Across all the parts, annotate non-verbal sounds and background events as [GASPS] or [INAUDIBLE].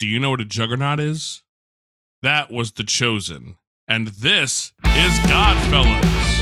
Do you know what a juggernaut is? That was The Chosen. And this is Godfellas.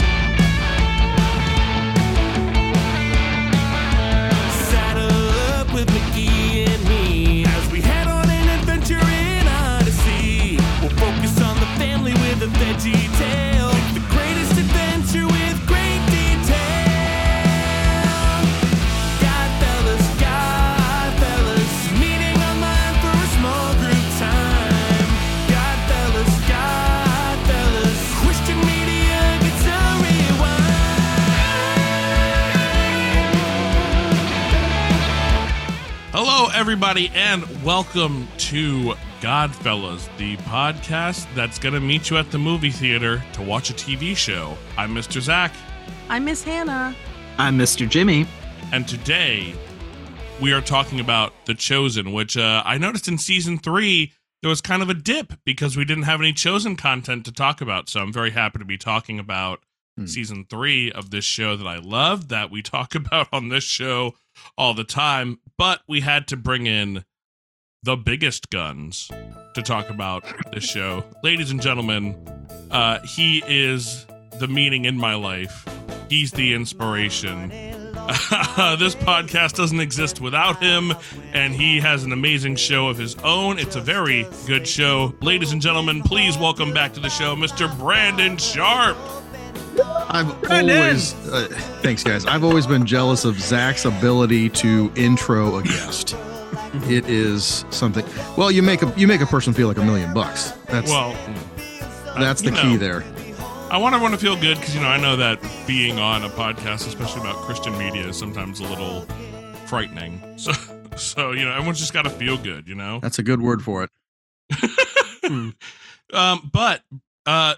Everybody, and welcome to Godfellas, the podcast that's going to meet you at the movie theater to watch a TV show. I'm Mr. Zach, I'm Miss Hannah. I'm Mr. Jimmy. and today we are talking about The Chosen, which uh, I noticed in season three there was kind of a dip because we didn't have any Chosen content to talk about. So I'm very happy to be talking about Hmm. season three of this show that I love, that we [LAUGHS] talk about on this show all the time. But we had to bring in the biggest guns to talk about this show. Ladies and gentlemen, uh, he is the meaning in my life. He's the inspiration. [LAUGHS] this podcast doesn't exist without him, and he has an amazing show of his own. It's a very good show. Ladies and gentlemen, please welcome back to the show, Mr. Brandon Sharp. I've Brandon! always, uh, thanks guys. I've always been jealous of Zach's ability to intro a guest. [LAUGHS] it is something. Well, you make a you make a person feel like a million bucks. That's Well, uh, that's the key know, there. I want everyone to feel good because you know I know that being on a podcast, especially about Christian media, is sometimes a little frightening. [LAUGHS] So, so you know, everyone's just got to feel good. You know. That's a good word for it. [LAUGHS] um, but uh,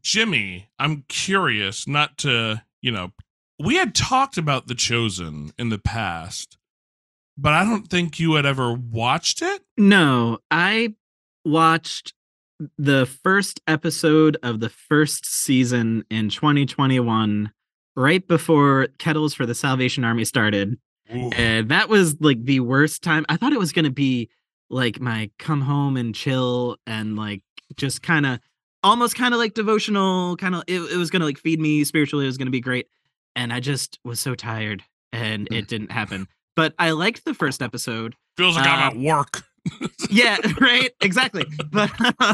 Jimmy, I'm curious. Not to you know, we had talked about The Chosen in the past, but I don't think you had ever watched it. No, I watched the first episode of the first season in 2021, right before Kettles for the Salvation Army started. And that was like the worst time. I thought it was going to be like my come home and chill and like just kind of almost kind of like devotional, kind of it, it was going to like feed me spiritually. It was going to be great. And I just was so tired and it didn't happen. But I liked the first episode. Feels like I'm Uh, at work. yeah [LAUGHS] right exactly but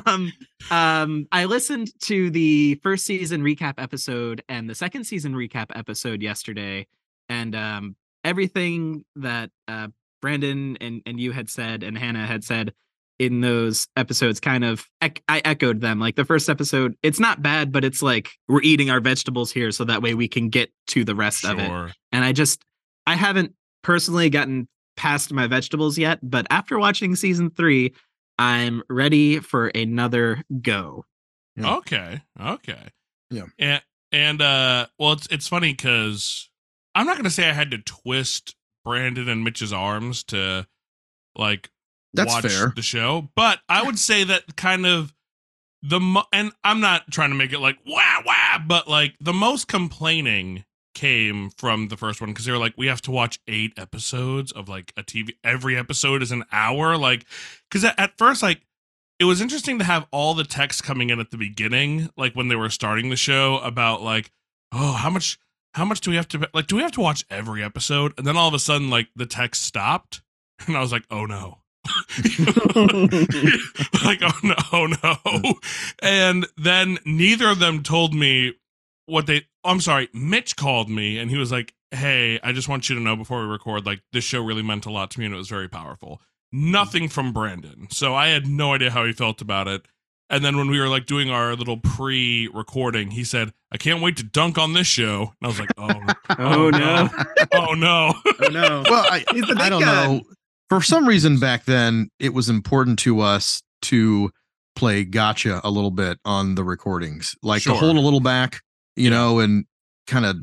um um i listened to the first season recap episode and the second season recap episode yesterday and um everything that uh brandon and and you had said and hannah had said in those episodes kind of i echoed them like the first episode it's not bad but it's like we're eating our vegetables here so that way we can get to the rest of it and I just I haven't personally gotten past my vegetables yet, but after watching season three, I'm ready for another go. Yeah. Okay. Okay. Yeah. And and uh well it's it's funny cuz I'm not going to say I had to twist Brandon and Mitch's arms to like That's watch fair. the show, but I would say that kind of the mo- and I'm not trying to make it like wah wah, but like the most complaining came from the first one because they were like we have to watch eight episodes of like a TV every episode is an hour like because at, at first like it was interesting to have all the text coming in at the beginning like when they were starting the show about like oh how much how much do we have to like do we have to watch every episode and then all of a sudden like the text stopped [LAUGHS] and I was like oh no [LAUGHS] like oh no oh no and then neither of them told me what they i'm sorry mitch called me and he was like hey i just want you to know before we record like this show really meant a lot to me and it was very powerful nothing from brandon so i had no idea how he felt about it and then when we were like doing our little pre-recording he said i can't wait to dunk on this show and i was like oh [LAUGHS] oh, oh, no. [LAUGHS] oh no Oh no. Well, I, He's I don't gun. know. For some reason back then, it was important to us to play gotcha a little bit on the recordings, like Sure. to hold a little back, you know, and kind of.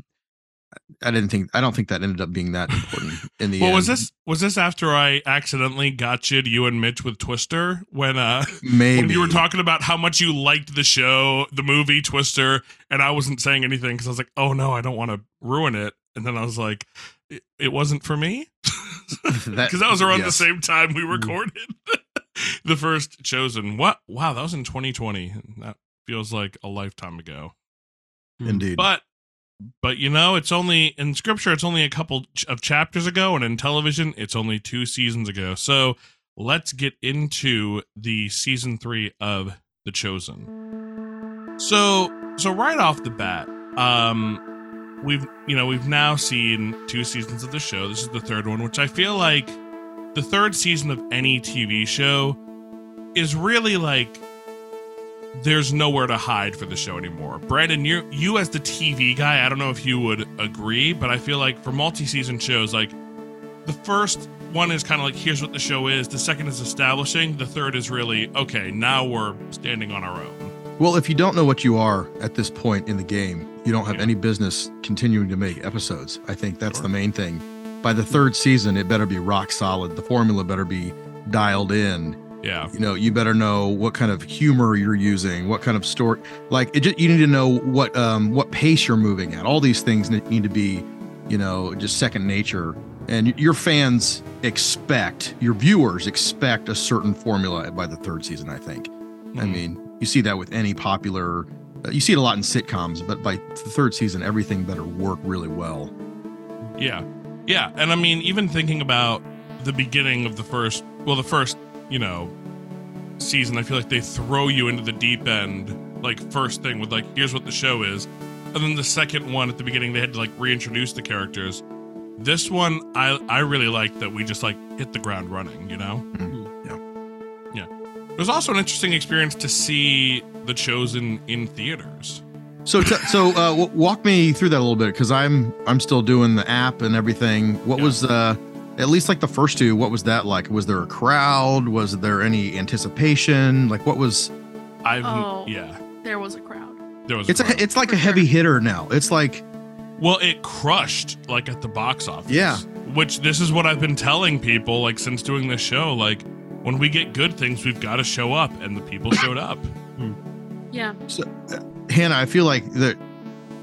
I didn't think. I don't think that ended up being that [LAUGHS] important in the well end. was this was this after i accidentally got you to you and mitch with twister when uh maybe [LAUGHS] when you were talking about how much you liked the show, the movie Twister, and I wasn't saying anything because I was like, "Oh no, I don't want to ruin it." And then I was like, "It, it wasn't for me," [LAUGHS] [LAUGHS] because that, was around the same time we recorded. [LAUGHS] the first chosen. What? Wow, that was in 2020. That feels like a lifetime ago. Indeed. But but you know, it's only in scripture it's only a couple of chapters ago and in television it's only 2 seasons ago. So, let's get into the season 3 of The Chosen. So, so right off the bat, um we've you know, we've now seen two seasons of the show. This is the third one, which I feel like the third season of any TV show is really like there's nowhere to hide for the show anymore. Brandon, you you as the TV guy, I don't know if you would agree, but I feel like for multi-season shows, like the first one is kind of like here's what the show is. The second is establishing. The third is really okay. Now we're standing on our own. Well, if you don't know what you are at this point in the game, you don't have Yeah. any business continuing to make episodes. I think that's Sure. the main thing. By the third season, it better be rock solid. The formula better be dialed in. Yeah, You know, you better know what kind of humor you're using, what kind of story. Like, it just, you need to know what um, what pace you're moving at. All these things need to be, you know, just second nature. And your fans expect, your viewers expect a certain formula by the third season. I think. I Mhm. mean, you see that with any popular. uh, You see it a lot in sitcoms, but by the third season, everything better work really well. Yeah. Yeah. And I mean, even thinking about the beginning of the first, well, the first, you know, season, I feel like they throw you into the deep end, like, first thing with, like, here's what the show is. And then the second one at the beginning, they had to, like, reintroduce the characters. This one, I, I really like that we just, like, hit the ground running, you know? Mhm. Yeah. It was also an interesting experience to see The Chosen in theaters. So, t- so uh, w- walk me through that a little bit because I'm I'm still doing the app and everything. What Yeah. was uh, at least like the first two? What was that like? Was there a crowd? Was there any anticipation? Like, what was? I've, Oh. yeah, There was a crowd. there was It's crowd. a it's like For a heavy sure. hitter now. It's like Well, it crushed like at the box office. Yeah. Which this is what I've been telling people like since doing this show. Like when we get good things, we've got to show up, and the people showed up. Yeah. so, uh, Hannah. I feel like that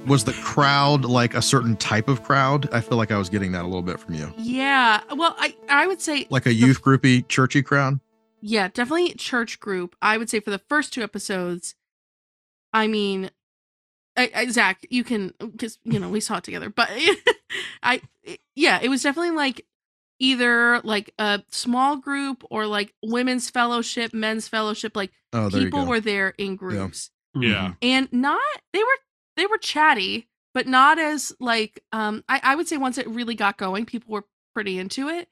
was the crowd like a certain type of crowd. I feel like I was getting that a little bit from you, Yeah. Well, I I would say like a youth groupy, churchy crowd. yeah, definitely church group. I would say for the first two episodes, I mean, I, I, Zach, you can because you know we saw it together, but [LAUGHS] I yeah, it was definitely like either like a small group or like women's fellowship, men's fellowship. Like Oh, people were there in groups. Yeah. and not they were they were chatty but not as like um I, I would say once it really got going people were pretty into it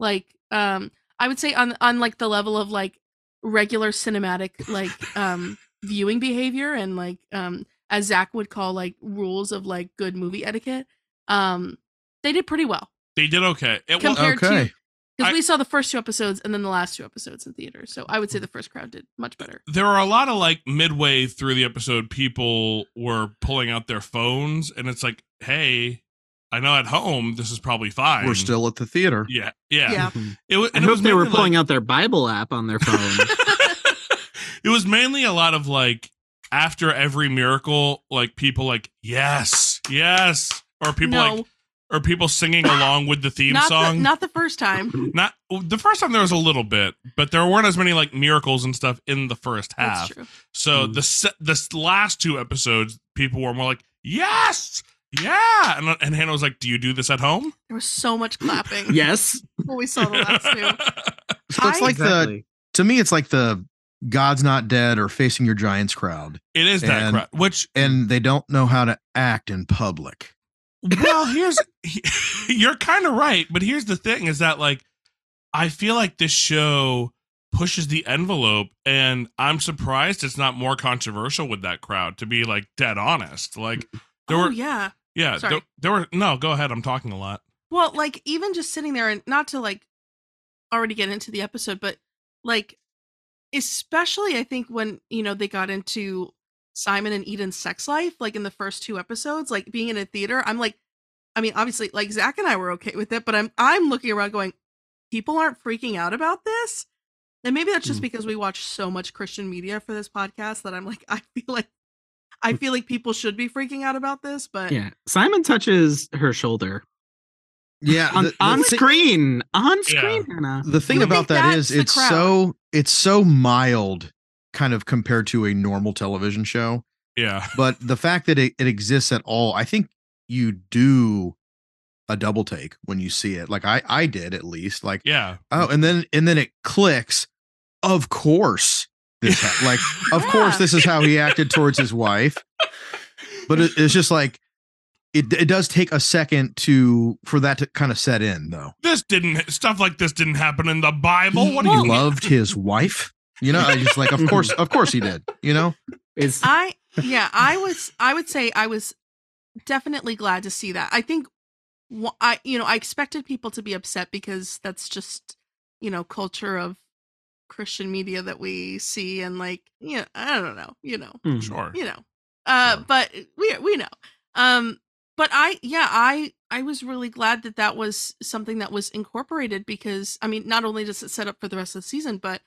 like um i would say on on like the level of like regular cinematic like um [LAUGHS] viewing behavior and like um as zach would call like rules of like good movie etiquette um they did pretty well They did okay. It was compared okay. to because we saw the first two episodes and then the last two episodes in theaters so i would say mm. the first crowd did much better there are a lot of like midway through the episode, people were pulling out their phones, and it's like, hey, I know at home this is probably fine. We're still at the theater. yeah, yeah. Yeah. Mm-hmm. It was. I it hope was they were pulling like- out their Bible app on their phone. [LAUGHS] [LAUGHS] it was mainly a lot of like after every miracle, like people like yes, yes, or people no like or people singing along with the theme not song. the, not the first time Not the first time there was a little bit, but there weren't as many like miracles and stuff in the first half. that's true So Mm. the se- the last two episodes, people were more like yes, yeah, and and Hannah was like, "Do you do this at home?" There was so much clapping [LAUGHS] yes. when we saw the last two. [LAUGHS] So it's I- like the to me, it's like the God's not dead or facing your giants crowd, it is that And- crowd, which and they don't know how to act in public. Well here's [LAUGHS] you're kind of right but here's the thing is that like i feel like this show pushes the envelope and i'm surprised it's not more controversial with that crowd to be like dead honest. Like there oh were yeah. yeah there, there were no go ahead i'm talking a lot. Well, like even just sitting there and not to like already get into the episode, but like especially I think when, you know, they got into Simon and Eden's sex life, like in the first two episodes, like being in a theater, I'm like I mean, obviously like Zach and I were okay with it, but I'm I'm looking around going, people aren't freaking out about this. And maybe that's just Mm. because we watch so much Christian media for this podcast that I'm like, [LAUGHS] I feel like I feel like people should be freaking out about this, but Yeah. Simon touches her shoulder Yeah, on, the, the on thi- screen. On Yeah. screen, Hannah. The thing You about that's it's crowd? so it's so mild kind of compared to a normal television show. Yeah. [LAUGHS] but the fact that it, it exists at all i think you do a double take when you see it. Like i i did at least like Yeah. oh and then and then it clicks. Of course this ha- [LAUGHS] like of course this is how he acted towards his wife. But it, it's just like it, it does take a second to for that to kind of set in though. This didn't stuff like this didn't happen in the Bible. What do he you loved his wife you know i just like of course [LAUGHS] of course he did you know Is I yeah, I was I would say I was definitely glad to see that. I think wh- I you know, I expected people to be upset because that's just, you know, culture of Christian media that we see and like, you know, I don't know, you know. Mhm. Sure. You know. Uh Sure. but we we know. Um but I yeah, I I was really glad that that was something that was incorporated because I mean, not only does it set up for the rest of the season, but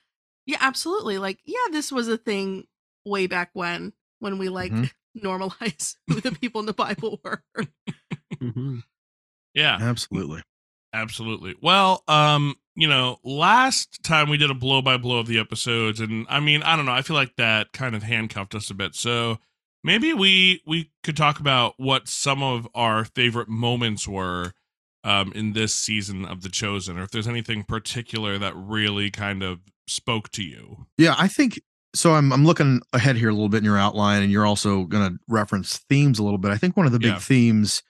yeah, absolutely. Like, yeah, this was a thing way back when when we like Mhm. [LAUGHS] normalize [LAUGHS] who the people in the Bible were. Mhm. Yeah. absolutely Absolutely. Well, um, you know, last time we did a blow by blow of the episodes, and I mean, I don't know, I feel like that kind of handcuffed us a bit. So maybe we we could talk about what some of our favorite moments were um in this season of The Chosen, or if there's anything particular that really kind of spoke to you. Yeah, I think so. I'm I'm looking ahead here a little bit in your outline, and you're also going to reference themes a little bit. I think one of the big Yeah. themes,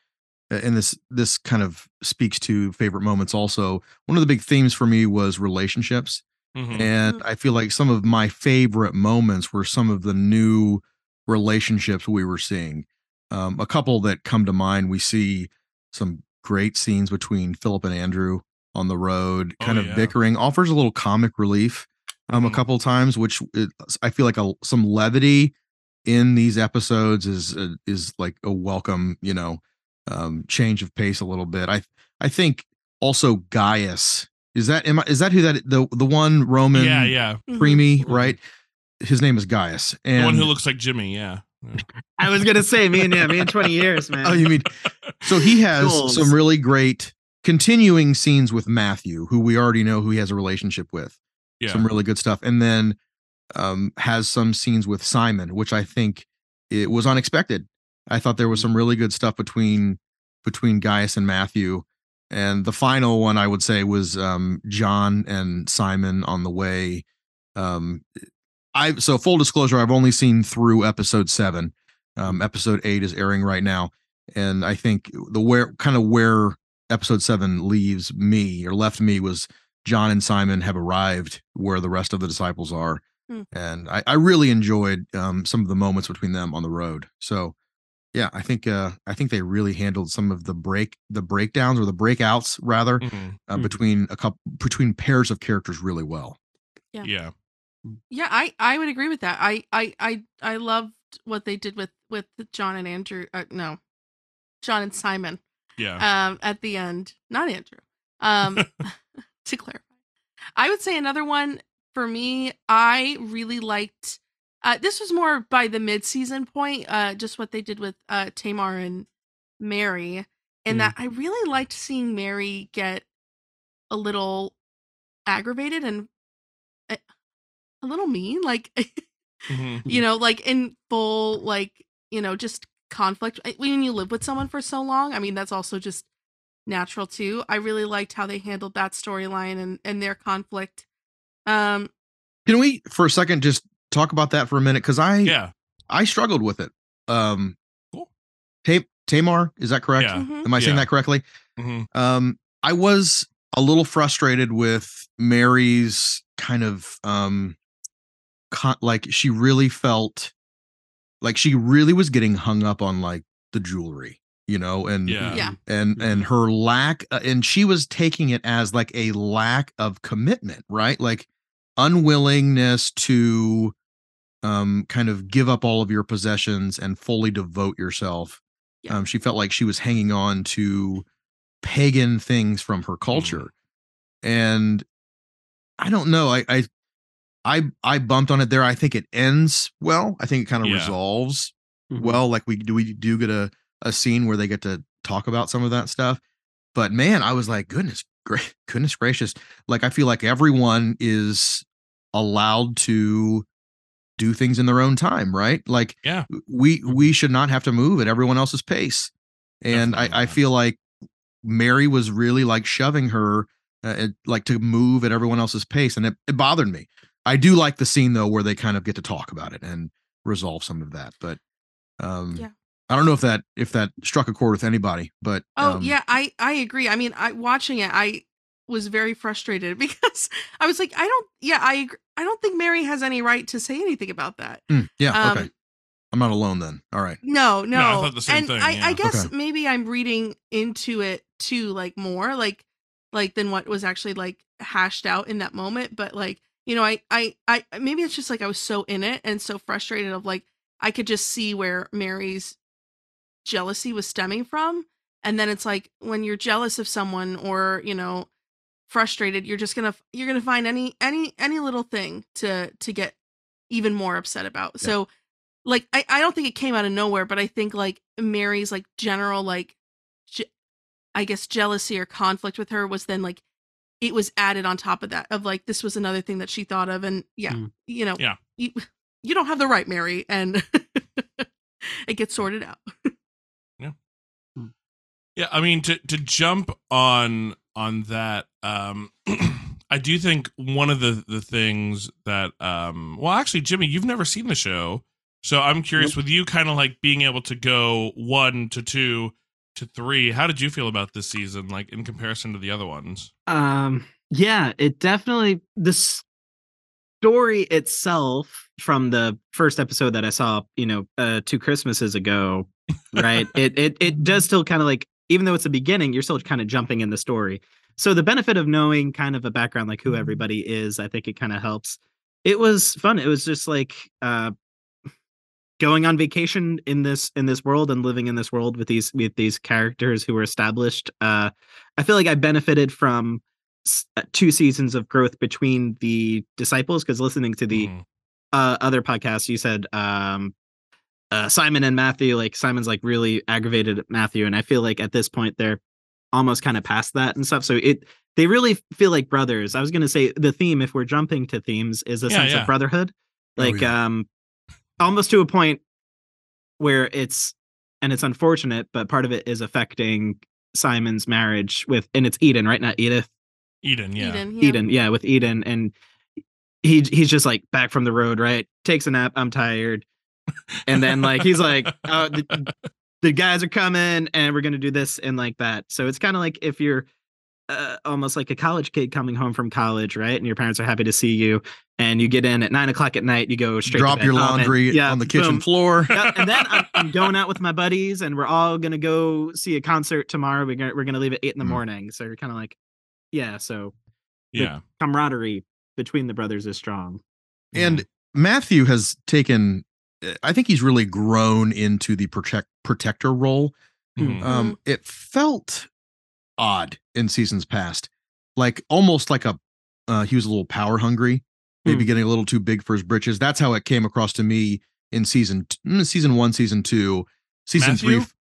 and this this kind of speaks to favorite moments. Also, one of the big themes for me was relationships, Mhm. and I feel like some of my favorite moments were some of the new relationships we were seeing. Um, a couple that come to mind. We see some great scenes between Philip and Andrew on the road, Oh, kind of yeah. bickering, offers a little comic relief um a Mhm. couple times which it, i feel like a, some levity in these episodes is uh, is like a welcome you know um change of pace a little bit i i think also gaius is that am I, is that who that the the one roman yeah, yeah. preemie Mhm. right his name is gaius The and one who looks like Jimmy, yeah. Yeah. I was gonna say me and yeah, me in 20 years, man. oh you mean so he [LAUGHS] has Goals. some really great continuing scenes with matthew who we already know who he has a relationship with Yeah. some really good stuff and then um has some scenes with simon which i think it was unexpected. I thought there was some really good stuff between between gaius and matthew and the final one i would say was um john and simon on the way. Um i so full disclosure i've only seen through episode seven. Um episode eight is airing right now and i think the where kind of where episode seven leaves me or left me was John and Simon have arrived where the rest of the disciples are. Hmm. And I, I really enjoyed um, some of the moments between them on the road. So yeah, I think uh, I think they really handled some of the break the breakdowns or the breakouts rather Mhm. uh, Mhm. between a couple between pairs of characters really well. Yeah. Yeah. Yeah, I I would agree with that. I I I I loved what they did with with John and Andrew. Uh, no, John and Simon. Yeah. Um, at the end, not Andrew. Um, [LAUGHS] [LAUGHS] to clarify, I would say another one for me. I really liked. Uh, this was more by the mid-season point. Uh, just what they did with uh Tamar and Mary, and Mm. that I really liked seeing Mary get a little aggravated and a, a little mean, like. [LAUGHS] Mhm. you know like in full like you know just conflict I- when you live with someone for so long i mean that's also just natural too i really liked how they handled that storyline and and their conflict um Can we for a second just talk about that for a minute? Because I Yeah. I struggled with it. Um Cool. Ta- Tamar, is that correct? Yeah. mhm. Am I saying Yeah. that correctly? Mhm. um i was a little frustrated with mary's kind of um con- like she really felt like she really was getting hung up on like the jewelry you know and Yeah. Yeah. and and her lack uh, and she was taking it as like a lack of commitment right like unwillingness to um kind of give up all of your possessions and fully devote yourself Yeah. um she felt like she was hanging on to pagan things from her culture and i don't know i i i i bumped on it there i think it ends well i think it kind of Yeah. resolves Mhm. well like we do we do get a a scene where they get to talk about some of that stuff but man i was like goodness great [LAUGHS] goodness gracious like i feel like everyone is allowed to do things in their own time, right? Like Yeah. we we should not have to move at everyone else's pace. And Definitely I, I feel like Mary was really like shoving her uh, like to move at everyone else's pace, and it, it bothered me. I do like the scene though where they kind of get to talk about it and resolve some of that, but um Yeah. I don't know if that if that struck a chord with anybody, but Oh um, yeah, I I agree. I mean, I watching it, I was very frustrated [LAUGHS] because I was like, I don't. Yeah, I. I don't think Mary has any right to say anything about that. mm, yeah, okay. Um, I'm not alone then. All right. No, no. I thought the same and thing, I, yeah. I guess Okay. maybe I'm reading into it too, like more, like like than what was actually like hashed out in that moment. But like, you know, I I I maybe it's just like I was so in it and so frustrated of like I could just see where Mary's jealousy was stemming from. And then it's like when you're jealous of someone or, you know, frustrated, you're just gonna you're gonna find any any any little thing to to get even more upset about. Yeah. So like I, I don't think it came out of nowhere, but I think like Mary's like general like je- I guess jealousy or conflict with her was then like it was added on top of that of like this was another thing that she thought of and yeah, Mm. you know, Yeah. you [LAUGHS] you don't have the right Mary and [LAUGHS] it gets sorted out. Yeah, Yeah. I mean to to jump on on that, um [CLEARS THROAT] I do think one of the the things that um well actually Jimmy, you've never seen the show. So I'm curious with you kind of like being able to go 1 to 2 to 3, how did you feel about this season like in comparison to the other ones? Um, yeah, it definitely the story itself from the first episode that I saw, you know, uh two Christmases ago, right? it it it [LAUGHS] does still kind of like even though it's the beginning, you're still kind of jumping in the story. So the benefit of knowing kind of a background like who everybody is, I think it kind of helps. It was fun. It was just like uh going on vacation in this in this world and living in this world with these with these characters who were established. Uh I feel like I benefited from s- uh, two seasons of growth between the disciples because listening to the Mhm. uh, other podcasts, you said um, uh, Simon and Matthew, like Simon's like really aggravated at Matthew, and I feel like at this point they're almost kind of past that and stuff. So it they really feel like brothers. I was gonna say the theme, if we're jumping to themes, is a Yeah, sense yeah. of brotherhood, Oh, like yeah. um, almost to a point where it's and it's unfortunate, but part of it is affecting Simon's marriage with and it's Eden, right? Not Edith. Eden, yeah. Eden, yeah. Eden, yeah, with Eden, and he he's just like back from the road, right? Takes a nap. I'm tired, and then like he's like, uh, the, the guys are coming, and we're gonna do this and like that. So it's kind of like if you're uh, almost like a college kid coming home from college, right? And your parents are happy to see you, and you get in at nine o'clock at night. You go straight. to Drop bed. your man. laundry Yeah, on the kitchen boom. floor. Yeah, and then I'm, [LAUGHS] I'm going out with my buddies, and we're all gonna go see a concert tomorrow. We're gonna we're gonna leave at eight in the Mm. morning. So you're kind of like, yeah. So the Yeah. camaraderie between the brothers is strong. And Matthew has taken, I think he's really grown into the protect protector role. Mhm. Um, it felt odd in seasons past, like almost like a uh, he was a little power hungry, maybe Hmm. getting a little too big for his britches. That's how it came across to me in season t- mm, season one, season two, season Matthew? three.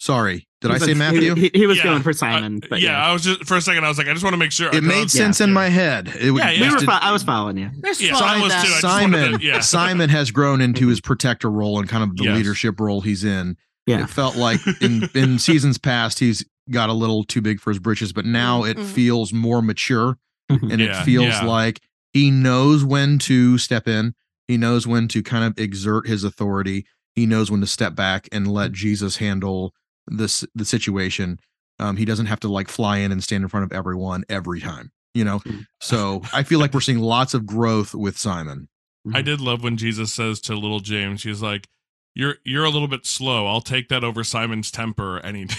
Sorry, did I say like- Matthew? He, he was Yeah, going for uh, Simon, but yeah, yeah, I was just for a second. I was like, I just want to make sure. it made sense in my head. It Yeah, yeah. we were. did- I was following you. There's Yeah, flaws I was too. I just to- Simon yeah. Simon has grown into his protector role and kind of the Yes. leadership role he's in. Yeah. It felt like [LAUGHS] in in seasons past he's got a little too big for his britches, but now it Mhm. feels more mature Mhm. and Yeah, it feels yeah. like he knows when to step in. He knows when to kind of exert his authority. He knows when to step back and let Jesus handle this the situation. Um, he doesn't have to like fly in and stand in front of everyone every time, you know. Mm. So I feel like we're seeing lots of growth with Simon. I did love when Jesus says to little James, he's like, "You're you're a little bit slow. I'll take that over Simon's temper any day."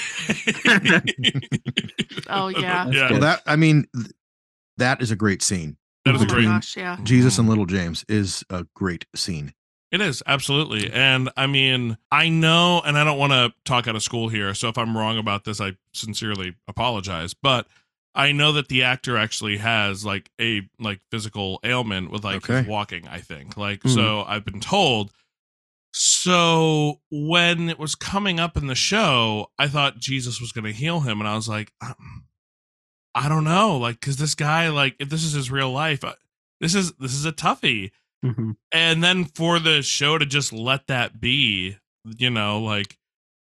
[LAUGHS] Oh, yeah. Yeah. Well, that I mean, th- that is a great scene. That is oh a great. gosh, yeah. Jesus and Little James is a great scene. It is absolutely, and I mean, I know, and I don't want to talk out of school here. So if I'm wrong about this, I sincerely apologize. But I know that the actor actually has like a like physical ailment with like his Okay. walking. I think like Mhm. so. I've been told. So when it was coming up in the show, I thought Jesus was going to heal him, and I was like, I don't know, like because this guy, like if this is his real life. This is this is a toughie Mhm. and then for the show to just let that be you know like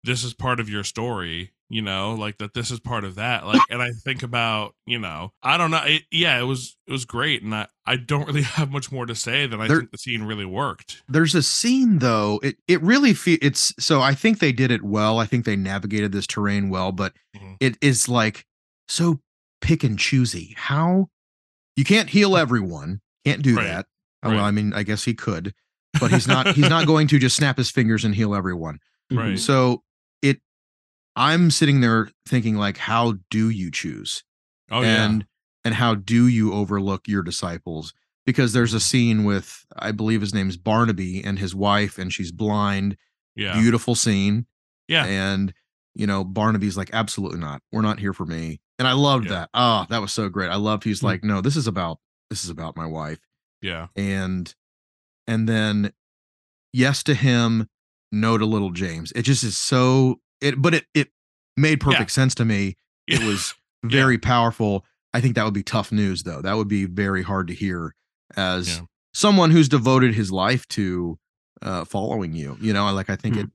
this is part of your story you know like that this is part of that like and i think about you know i don't know it, yeah it was it was great and i i don't really [LAUGHS] have much more to say than i There- think the scene really worked There's a scene though. It it really fe- it's so I think they did it well. I think they navigated this terrain well, but Mhm. it is like so pick and choosy. How you can't heal [LAUGHS] everyone. Can't do Right. that. Oh, Well, I mean, I guess he could, but he's not he's not [LAUGHS] going to just snap his fingers and heal everyone. Right. Mhm. So it I'm sitting there thinking like how do you choose? oh and and how do you overlook your disciples? Because there's a scene with i believe his name's barnaby and his wife and she's blind. Yeah. Yeah beautiful scene. Yeah. and you know barnaby's like absolutely not. We're not here for me. And i loved Yeah. that. Oh that was so great. I loved he's Mm. like no this is about this is about my wife. Yeah. And and then yes to him no to little james. It just is so it but it it made perfect sense to me [LAUGHS] it was very powerful i think that would be tough news though that would be very hard to hear as Yeah. someone who's devoted his life to uh following you you know like i think Mhm. it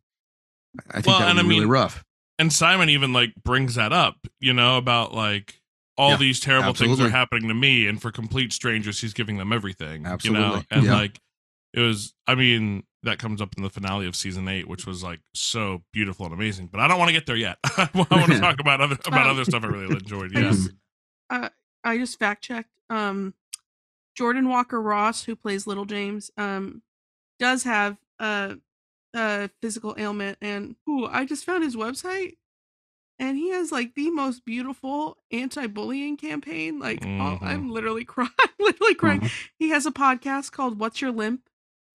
i think Well, that would be I really mean, rough and Simon even like brings that up, you know, about like all Yeah, these terrible things are happening to me, and for complete strangers, he's giving them everything. You know, Absolutely, and yeah. like it was. I mean, that comes up in the finale of season eight, which was like so beautiful and amazing. But I don't want to get there yet. [LAUGHS] I want to [LAUGHS] talk about other about Um, other stuff I really [LAUGHS] enjoyed. I just, uh, I just fact checked. Um, Jordan Walker Ross, who plays Little James, um, does have a, a physical ailment, and ooh, I just found his website, and he has like the most beautiful anti-bullying campaign. Like, oh, Mhm. I'm literally crying, literally crying. Aw. He has a podcast called "What's Your Limp,"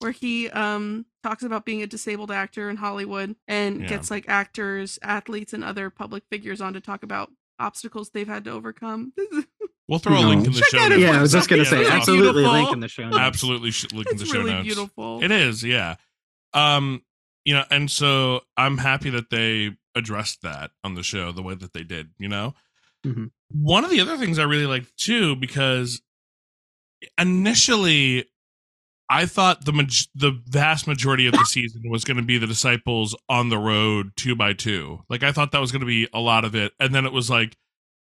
where he um talks about being a disabled actor in Hollywood and Yeah. gets like actors, athletes, and other public figures on to talk about obstacles they've had to overcome. [LAUGHS] we'll throw a link in the Check show out notes. Yeah, I was just gonna Yeah, say that's awesome. absolutely link in the show. notes. absolutely sh- link in it's the show really notes. beautiful. It is, yeah. Um, you know, and so I'm happy that they addressed that on the show the way that they did, you know? Mhm. One of the other things I really liked too, because initially I thought the maj- the vast majority of the [LAUGHS] season was going to be the disciples on the road two by two. Like I thought that was going to be a lot of it, and then it was like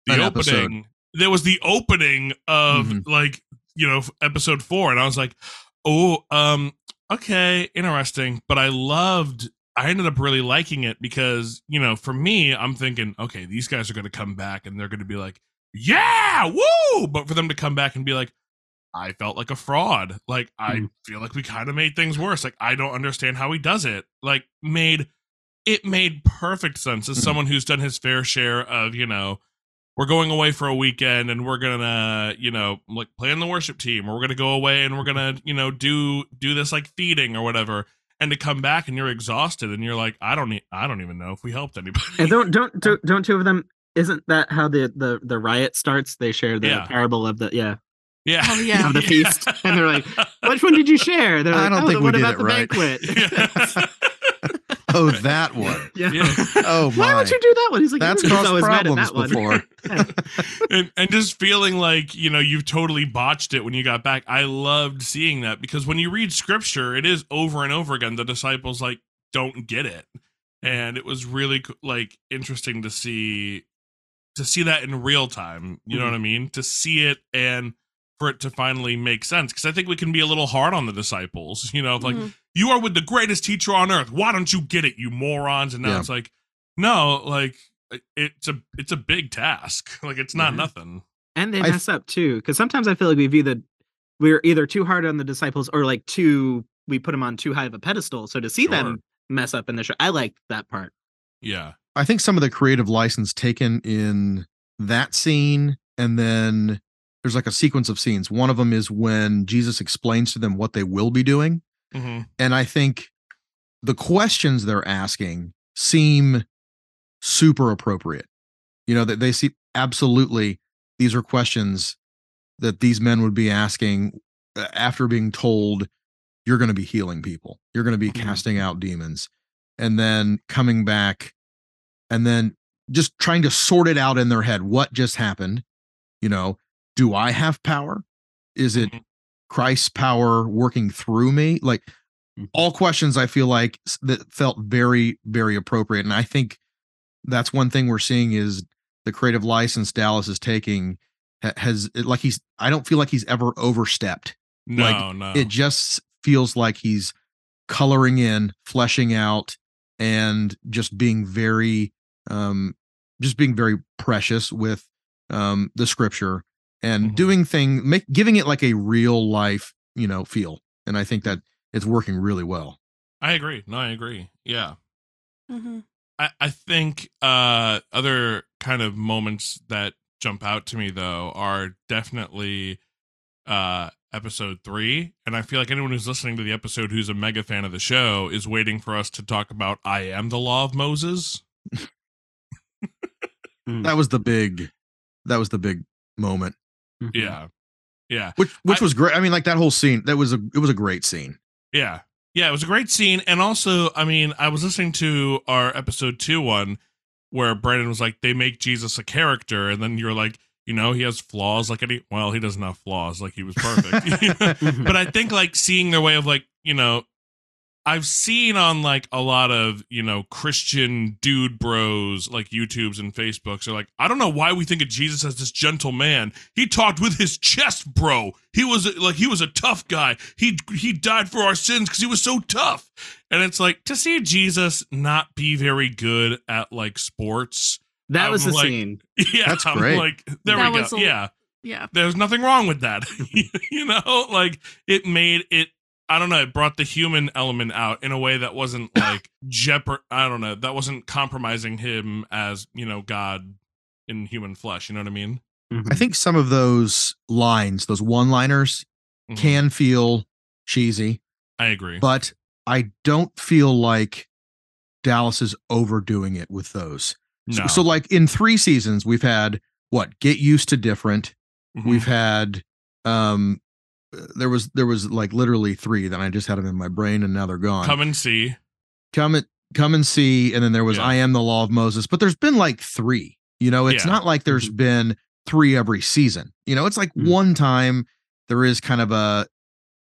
the An opening. episode. There was the opening of Mhm. like you know episode four, and I was like, oh, um, okay, interesting. But I loved. I ended up really liking it because you know, for me, I'm thinking, okay, these guys are going to come back and they're going to be like, yeah, woo! But for them to come back and be like, I felt like a fraud. Like I Mhm. feel like we kind of made things worse. Like I don't understand how he does it. Like made it made perfect sense as Mhm. someone who's done his fair share of, you know, we're going away for a weekend and we're gonna, you know, like play in the worship team, or we're gonna go away and we're gonna, [LAUGHS] you know, do do this like feeding or whatever. And to come back and you're exhausted and you're like, I don't need, I don't even know if we helped anybody. And don't don't [LAUGHS] don't, don't two of them isn't that how the the the riot starts? They share the Yeah. parable of the yeah yeah, Oh, [LAUGHS] yeah. of the feast, and they're like, which one did you share? They're like, I don't oh, think the we one did about it the right." banquet. [LAUGHS] oh that one [LAUGHS] yeah. Yeah. oh my Why would you do that one? He's like, that's everybody's caused always mad at problems that one. before and, and just feeling like you know you've totally botched it when you got back i loved seeing that because when you read scripture it is over and over again the disciples like don't get it and it was really co- like interesting to see to see that in real time you know Mhm. what i mean to see it and for it to finally make sense because i think we can be a little hard on the disciples you know like Mhm. you are with the greatest teacher on earth why don't you get it you morons and now Yeah. it's like no like it's a it's a big task [LAUGHS] like it's not Yeah. nothing and they I- mess up too because sometimes i feel like we've either we're either too hard on the disciples or like too we put them on too high of a pedestal so to see Sure. them mess up in the show i like that part yeah I think some of the creative license taken in that scene, and then there's like a sequence of scenes. One of them is when Jesus explains to them what they will be doing. hmm And I think the questions they're asking seem super appropriate. You know, that they see absolutely these are questions that these men would be asking uh, after being told you're going to be healing people, you're going to be Mhm. casting out demons, and then coming back and then just trying to sort it out in their head what just happened. You know, do I have power? Is it Mhm. Christ's power working through me? Like Mhm. all questions I feel like that felt very, very appropriate. And I think that's one thing we're seeing is the creative license Dallas is taking has like he's I don't feel like he's ever overstepped. No, Like, no. It just feels like he's coloring in, fleshing out, and just being very um just being very precious with um the scripture and Mhm. doing thing make giving it like a real life, you know, feel. And I think that it's working really well. I agree. No, I agree. Yeah. Mm-hmm. I, I think uh other kind of moments that jump out to me though are definitely uh episode three. And I feel like anyone who's listening to the episode who's a mega fan of the show is waiting for us to talk about I am the law of Moses. [LAUGHS] [LAUGHS] Mm. That was the big that was the big moment. Mhm. Yeah. Yeah. Which which I- was great. I mean, like that whole scene, that was a it was a great scene. Yeah. Yeah, it was a great scene. And also, I mean, I was listening to our episode two one where Brandon was like, they make Jesus a character, and then you're like, you know, he has flaws like any well, he doesn't have flaws, like he was perfect. [LAUGHS] [LAUGHS] Mhm. but I think like seeing their way of like, you know, I've seen on like a lot of, you know, Christian dude bros like YouTubes and Facebooks are like, I don't know why we think of Jesus as this gentle man. He talked with his chest, bro. He was like he was a tough guy. He he died for our sins because he was so tough. And it's like to see Jesus not be very good at like sports. that I'm was the like- scene. [LAUGHS] Yeah, That's I'm great. like there That we was go. a- yeah Yeah. there's nothing wrong with that. [LAUGHS] [LAUGHS] you know, like it made it. I don't know. It brought the human element out in a way that wasn't [COUGHS] like jeopard. I don't know. That wasn't compromising him as you know God in human flesh. You know what I mean? Mhm. I think some of those lines, those one-liners Mhm. can feel cheesy, I agree? but I don't feel like Dallas is overdoing it with those. So- no. So, like in three seasons, we've had what? Get used to different. Mhm. We've had um there was there was like literally three that I just had them in my brain and now they're gone. come and see. come and come and see and then there was Yeah. i am the law of moses but there's been like three you know it's Yeah. not like there's been three every season you know it's like Mhm. one time there is kind of a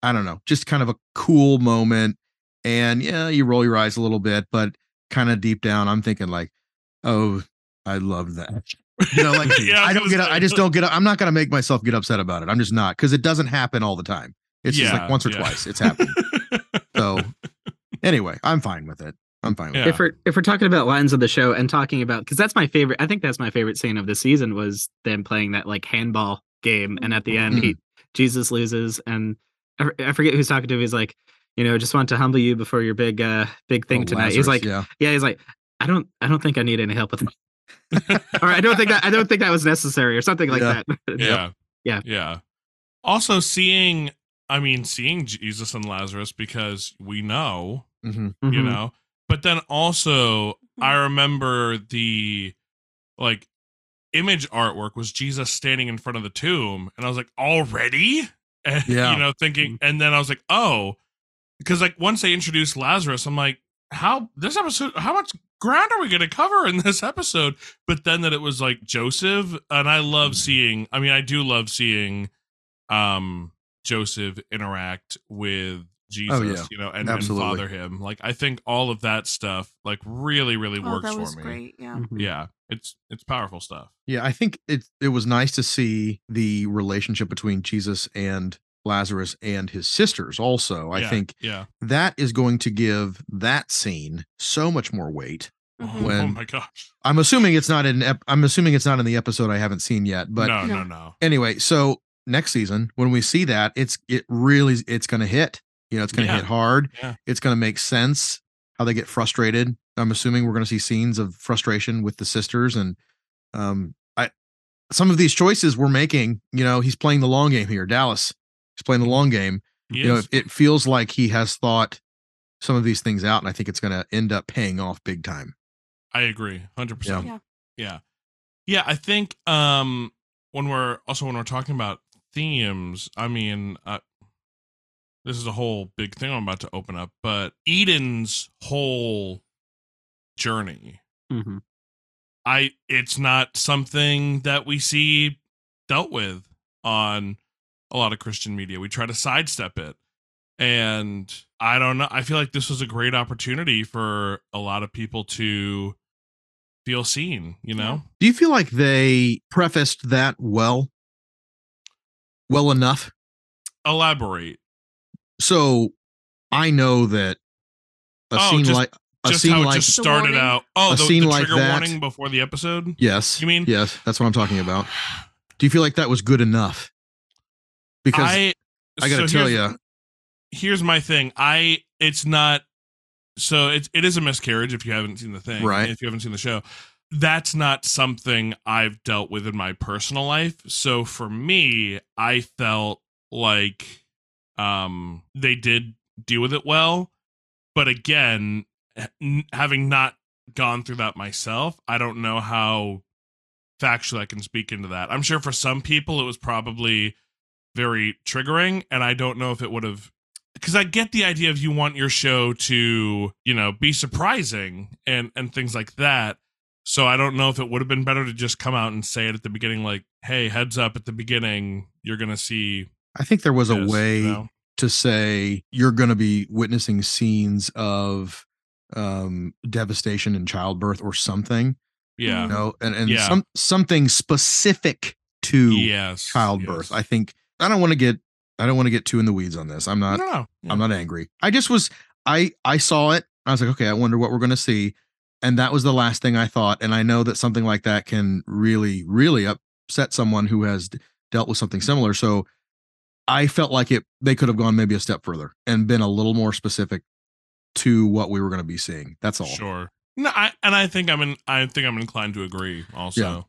i don't know just kind of a cool moment and yeah you roll your eyes a little bit but kind of deep down i'm thinking like oh i love that you know like [LAUGHS] Yeah, I don't get say. i just don't get up, i'm not going to make myself get upset about it i'm just not because it doesn't happen all the time it's just like once or yeah. twice it's happened so [LAUGHS] anyway i'm fine with it i'm fine with Yeah. it If we're if we're talking about lines of the show and talking about because that's my favorite, I think that's my favorite scene of the season was them playing that like handball game, and at the end, he Jesus loses, and I forget who's talking to him. He's like, you know, just want to humble you before your big uh big thing Oh, tonight. He's like, yeah. yeah, he's like, I don't I don't think I need any help with that. [LAUGHS] or I don't think that I don't think that was necessary or something like Yeah. that. [LAUGHS] yeah. Yeah. Yeah. Also seeing. I mean, seeing Jesus and Lazarus because we know Mhm. you Mhm. know but then also i remember the like image artwork was jesus standing in front of the tomb and i was like already [LAUGHS] and, Yeah. you know thinking and then i was like oh because like once they introduced lazarus i'm like how this episode how much ground are we going to cover in this episode but then that it was like joseph and i love seeing i mean i do love seeing um joseph interact with jesus Oh, yeah. you know and, and father him like i think all of that stuff like really really Oh, works that was for me great. Yeah. Mhm. yeah it's it's powerful stuff Yeah, I think it it was nice to see the relationship between Jesus and Lazarus and his sisters also. I Yeah, think yeah that is going to give that scene so much more weight. Mhm. oh When- my gosh I'm assuming it's not in ep- I'm assuming it's not in the episode I haven't seen yet, but no no No. no anyway, so next season when we see that, it's it really it's going to hit. You know, it's going to Yeah. hit hard. Yeah. It's going to make sense how they get frustrated. I'm assuming we're going to see scenes of frustration with the sisters and um I some of these choices we're making, you know, he's playing the long game here. Dallas. He's playing the long game. He You know, is. it, it feels like he has thought some of these things out and I think it's going to end up paying off big time. I agree, hundred percent. Yeah. Yeah, yeah. I think um when we're also when we're talking about themes, I mean, uh, this is a whole big thing I'm about to open up, but Eden's whole journey, Mhm. I it's not something that we see dealt with on a lot of Christian media. We try to sidestep it. And I don't know. I feel like this was a great opportunity for a lot of people to feel seen, you know? Do you feel like they prefaced that well? Well enough? Elaborate. So I know that a Oh, scene just- like a Just scene how it like just started out. Oh, A the, scene the like trigger that- warning before the episode? yes. You mean? Yes, that's what I'm talking about. Do you feel like that was good enough? Because I, I, got to so tell you, here's my thing. I it's not so it's it is a miscarriage if you haven't seen the thing. Right. If you haven't seen the show. That's not something I've dealt with in my personal life. So for me, I felt like um they did deal with it well. But again, having not gone through that myself, I don't know how factually I can speak into that. I'm sure for some people it was probably very triggering and I don't know if it would have because I get the idea of you want your show to, you know, be surprising and and things like that. So I don't know if it would have been better to just come out and say it at the beginning, like, "Hey, heads up! At the beginning, you're gonna see." I think there was a way you know? to say you're going to be witnessing scenes of um devastation and childbirth or something Yeah. you know and and Yeah. some something specific to Yes. childbirth yes. i think i don't want to get i don't want to get too in the weeds on this i'm not no, no. i'm not angry i just was i i saw it i was like okay i wonder what we're going to see and that was the last thing i thought and i know that something like that can really really upset someone who has d- dealt with something similar so i felt like it they could have gone maybe a step further and been a little more specific to what we were going to be seeing that's all Sure. No, I, and I think I'm in. I think I'm inclined to agree. Also.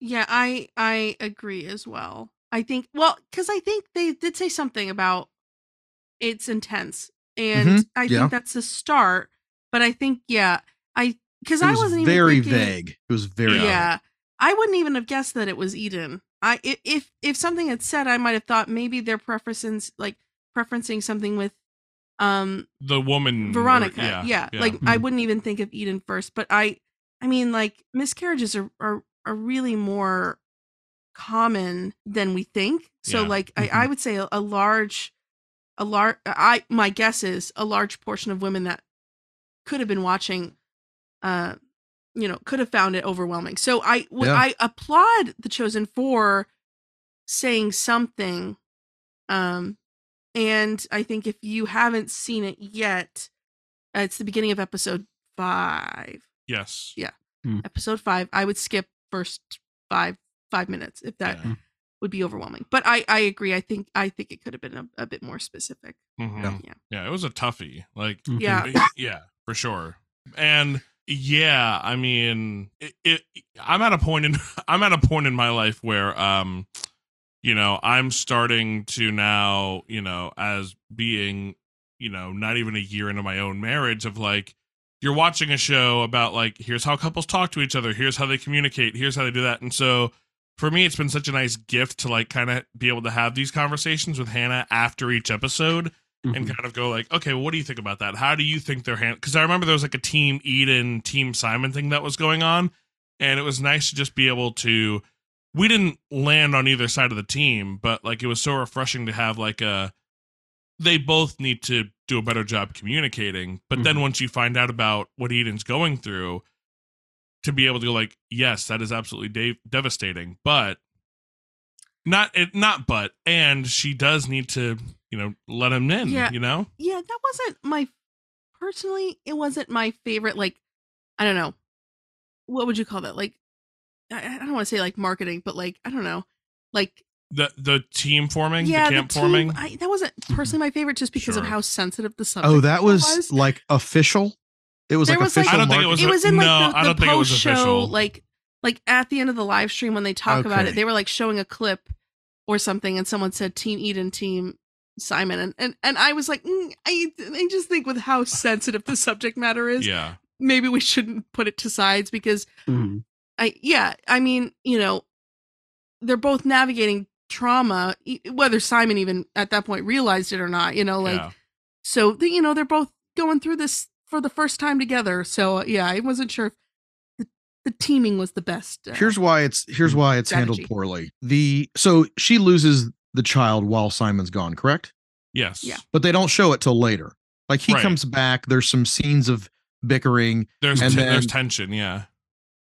Yeah, I I agree as well. I think well because I think they did say something about it's intense, and Mhm, I yeah. think that's a start. But I think yeah, I because I was wasn't even very thinking, vague it was very Yeah. vague. I wouldn't even have guessed that it was Eden. I i- if if something had said, I might have thought maybe they're preferencing like preferencing something with um The woman. or- Veronica. yeah, like I Mhm. wouldn't even think of Eden first, but I I mean like miscarriages are are, are really more common than we think. So Yeah. like I, I would say a, a large a large I my guess is a large portion of women that could have been watching uh you know could have found it overwhelming. So I would Yeah. I applaud the chosen for saying something um and I think if you haven't seen it yet uh, it's the beginning of episode 5 yes. Yeah. Episode five, I would skip first five five minutes if that Yeah. would be overwhelming. But I I agree. I think I think it could have been a, a bit more specific. Mhm. Yeah. Yeah. Yeah. It was a toughie. Like. Mhm. Yeah. yeah, for sure. And yeah, I mean, it, it, I'm at a point in [LAUGHS] I'm at a point in my life where, um, you know, I'm starting to now, you know, as being, you know, not even a year into my own marriage, of like, you're watching a show about like, here's how couples talk to each other, here's how they communicate, here's how they do that, and so. For me, it's been such a nice gift to like kind of be able to have these conversations with Hannah after each episode and Mhm. kind of go like, okay, well, what do you think about that? How do you think they're hand? Because I remember there was like a Team Eden, Team Simon thing that was going on, and it was nice to just be able to. We didn't land on either side of the team, but like it was so refreshing to have like a. They both need to do a better job communicating, but then Mhm. once you find out about what Eden's going through, to be able to go like, yes, that is absolutely de- devastating, but not it, not but, and she does need to, you know, let him in. Yeah. You know. Yeah, that wasn't my personally. It wasn't my favorite. Like I don't know, what would you call that? Like I, I don't want to say like marketing, but like I don't know, like the the team forming, yeah, the camp team- forming. I, that wasn't mm-hmm. personally my favorite, just because of how sensitive the oh, subject. oh that was, was. like official it was There like was, like- I don't think it was- it was in like no, the, I the don't think it was post show official. like like at the end of the live stream when they talk about it they were like showing a clip or something and someone said team eden team simon and and, and i was like mm, I, I just think with how sensitive the subject matter is yeah, maybe we shouldn't put it to sides because Mhm. i yeah i mean you know they're both navigating trauma e- whether simon even at that point realized it or not you know like yeah. so the, you know they're both going through this for the first time together so yeah i wasn't sure if the, the teaming was the best uh, here's why it's here's why it's handled poorly the so she loses the child while Simon's gone, correct? Yes. Yeah. But they don't show it till later. Like he Right. comes back, there's some scenes of bickering. There's And t- there's tension. Yeah.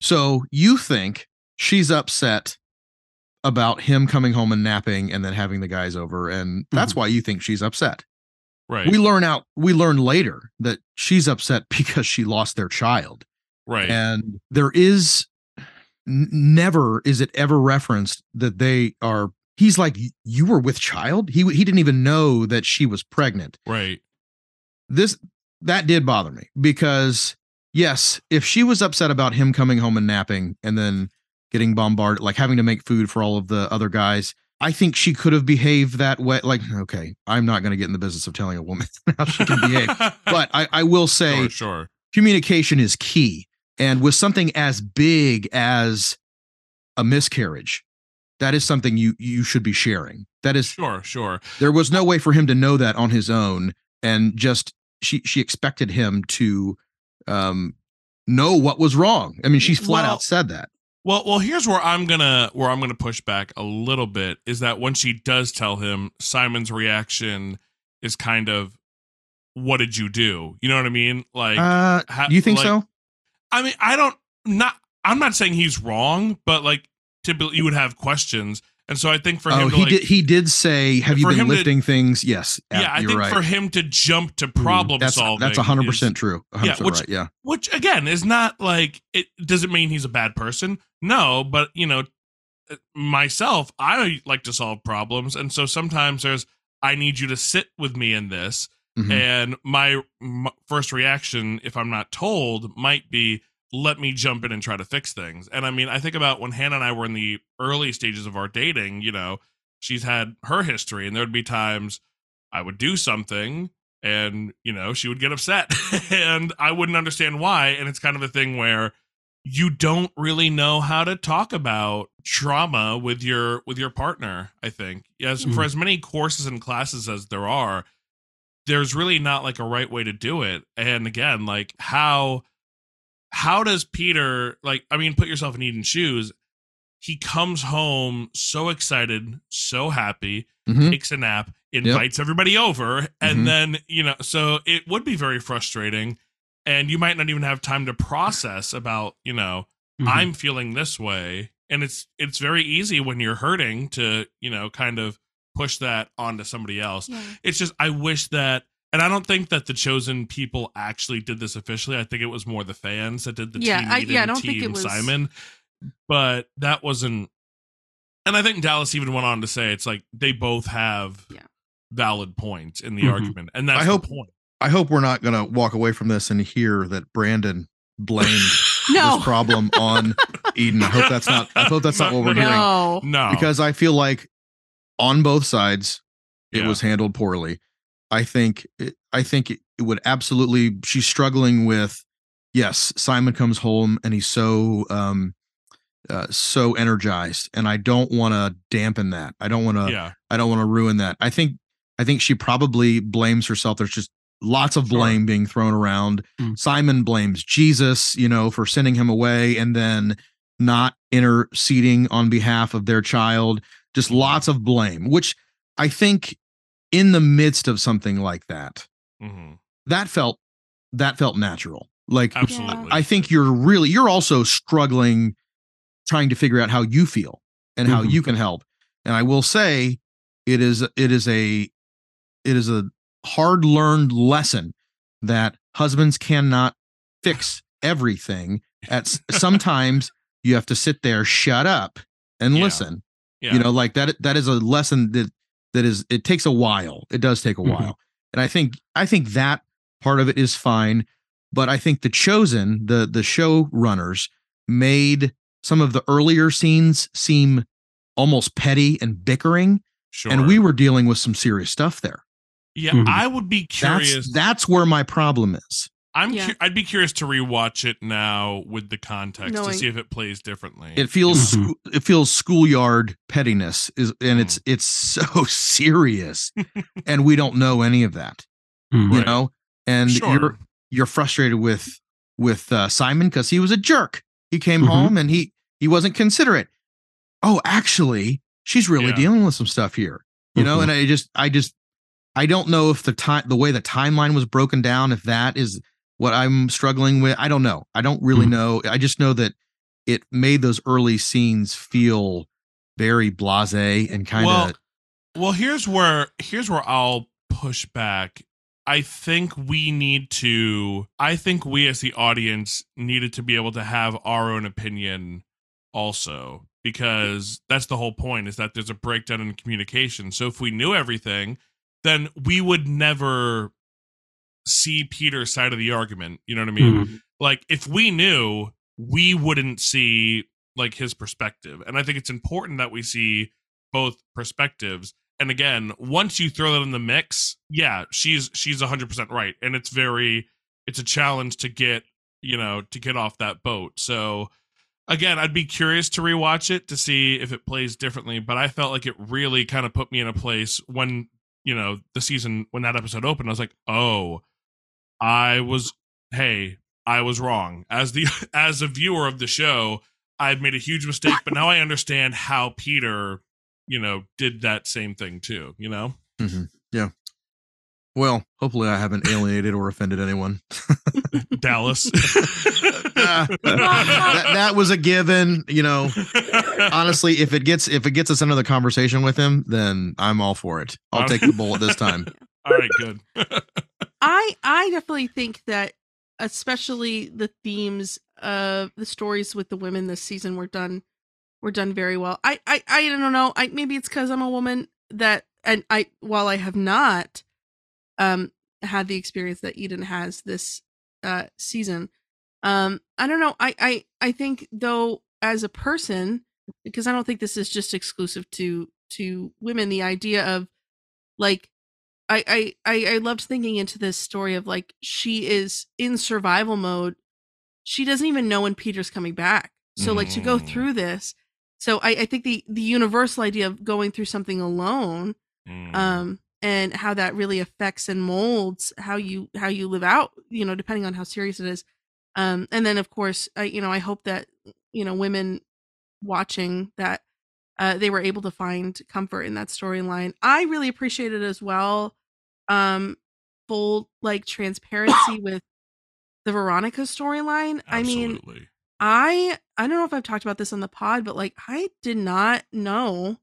So you think she's upset about him coming home and napping and then having the guys over and that's why you think she's upset. Right. We learn out we learn later that she's upset [LAUGHS] because she lost their child. right. and there is n- never is it ever referenced that they are he's like you were with child he he didn't even know that she was pregnant right. this that did bother me because yes if she was upset about him coming home and napping and then getting bombarded like having to make food for all of the other guys i think she could have behaved that way like okay i'm not going to get in the business of telling a woman [LAUGHS] how she can behave [LAUGHS] but i i will say sure, sure. communication is key. And with something as big as a miscarriage, that is something you you should be sharing. That is Sure, sure. there was no way for him to know that on his own and just she she expected him to um know what was wrong. I mean, she's flat Well- out said that. Well, well, here's where I'm gonna where I'm gonna push back a little bit is that when she does tell him, Simon's reaction is kind of, "What did you do?" You know what I mean? Like, Uh ha- you think like- so? I mean, I don't not. I'm not saying he's wrong, but like, typically you would have questions, and so I think for Oh, him, to he like, did he did say, have you been him to- lifting things? Yes. yeah, I think right. for him to jump to problem that's solving, that's 100% true. 100% Yeah, which- right. Yeah. which again is not like it doesn't mean he's a bad person no but you know uh, myself i like to solve problems and so sometimes there's i need you to sit with me in this Mhm. and my, m first reaction if i'm not told might be let me jump in and try to fix things and i mean i think about when hannah and i were in the early stages of our dating you know she's had her history and there'd be times i would do something and you know she would get upset [LAUGHS] and i wouldn't understand why and it's kind of a thing where you don't really know how to talk about trauma with your with your partner i think as for Mhm. as many courses and classes as there are there's really not like a right way to do it and again like how how does peter like i mean put yourself in eden's shoes he comes home so excited so happy Mhm. takes a nap invites everybody over and Mhm. then you know so it would be very frustrating and you might not even have time to process about you know Mhm. i'm feeling this way and it's it's very easy when you're hurting to you know kind of push that onto somebody else Yeah. it's just i wish that and i don't think that the chosen people actually did this officially i think it was more the fans that did the Yeah, team I- yeah, I don't think it was- simon but that wasn't and i think dallas even went on to say it's like they both have Yeah. valid points in the Mhm. argument and that's I hope- point I hope we're not going to walk away from this and hear that Brandon blamed [LAUGHS] No. this problem on Eden. I hope that's not. I hope that's not what we're hearing No. no because I feel like on both sides it Yeah. was handled poorly. I think. It, I think it, it would absolutely. She's struggling with. Yes, Simon comes home and he's so um, uh, so energized, and I don't want to dampen that. I don't want to. yeah I don't want to ruin that. I think I think she probably blames herself. There's just lots of Sure. blame being thrown around. Mm. Simon blames Jesus, you know, for sending him away and then not interceding on behalf of their child. Just lots of blame, which I think in the midst of something like that, hmm that felt that felt natural. Like absolutely I think you're really you're also struggling trying to figure out how you feel and how Mhm. you can help. And I will say it is it is a it is a hard learned lesson that husbands cannot fix everything at [LAUGHS] sometimes you have to sit there shut up and Yeah. listen yeah. you know like that that is a lesson that that is it takes a while it does take a Mhm. while and i think i think that part of it is fine but i think the chosen the the show runners made some of the earlier scenes seem almost petty and bickering sure and we were dealing with some serious stuff there yeah Mhm. i would be curious that's that's where my problem is i'm Yeah. cu- i'd be curious to rewatch it now with the context to see if it plays differently it feels Mhm. schoo- it feels schoolyard pettiness is and Mm. it's it's so [LAUGHS] serious and we don't know any of that Mhm. you Right. know and sure you're you're frustrated with with uh, Simon because he was a jerk. He came Mhm. home and he he wasn't considerate. Oh, actually, she's really Yeah. dealing with some stuff here. You know, Mhm. and I just I just I don't know if the time the way the timeline was broken down, if that is what I'm struggling with. I don't know. I don't really Mhm. know. I just know that it made those early scenes feel very blasé and kind of Well, well, here's where here's where I'll push back. I think we need to. I think we as the audience needed to be able to have our own opinion, also, because that's the whole point. Is that there's a breakdown in communication. So if we knew everything, then we would never see Peter's side of the argument. You know what I mean? Mhm. like if we knew we wouldn't see like his perspective and i think it's important that we see both perspectives and again once you throw that in the mix yeah she's she's 100% right and it's very it's a challenge to get you know to get off that boat so again i'd be curious to rewatch it to see if it plays differently but i felt like it really kind of put me in a place when you know the season when that episode opened i was like oh i was hey i was wrong. As the [LAUGHS] as a viewer of the show i've made a huge mistake but now i understand how peter you know did that same thing too you know mm-hmm. Well, hopefully I haven't alienated or offended anyone. [LAUGHS] dallas [LAUGHS] that, that was a given, you know. Honestly, if it gets if it gets us into the conversation with him, then I'm all for it. I'll take the bullet this time. [LAUGHS] all right good I I definitely think that especially the themes of the stories with the women this season were done were done very well. I I I don't know. I maybe it's cuz I'm a woman that and I while I have not um had the experience that Eden has this uh season. Um I don't know. I I I think though as a person because I don't think this is just exclusive to to women the idea of like I, I I I loved thinking into this story of like she is in survival mode. She doesn't even know when Peter's coming back. So like to go Mm. through this. So I, I think the the universal idea of going through something alone, Mm. um, and how that really affects and molds how you how you live out, you know, depending on how serious it is. Um, and then of course, I you know I hope that you know women watching that uh, they were able to find comfort in that storyline. I really appreciate it as well. Um, full like [COUGHS] transparency with the Veronica storyline. I mean, I I don't know if I've talked about this on the pod, but like I did not know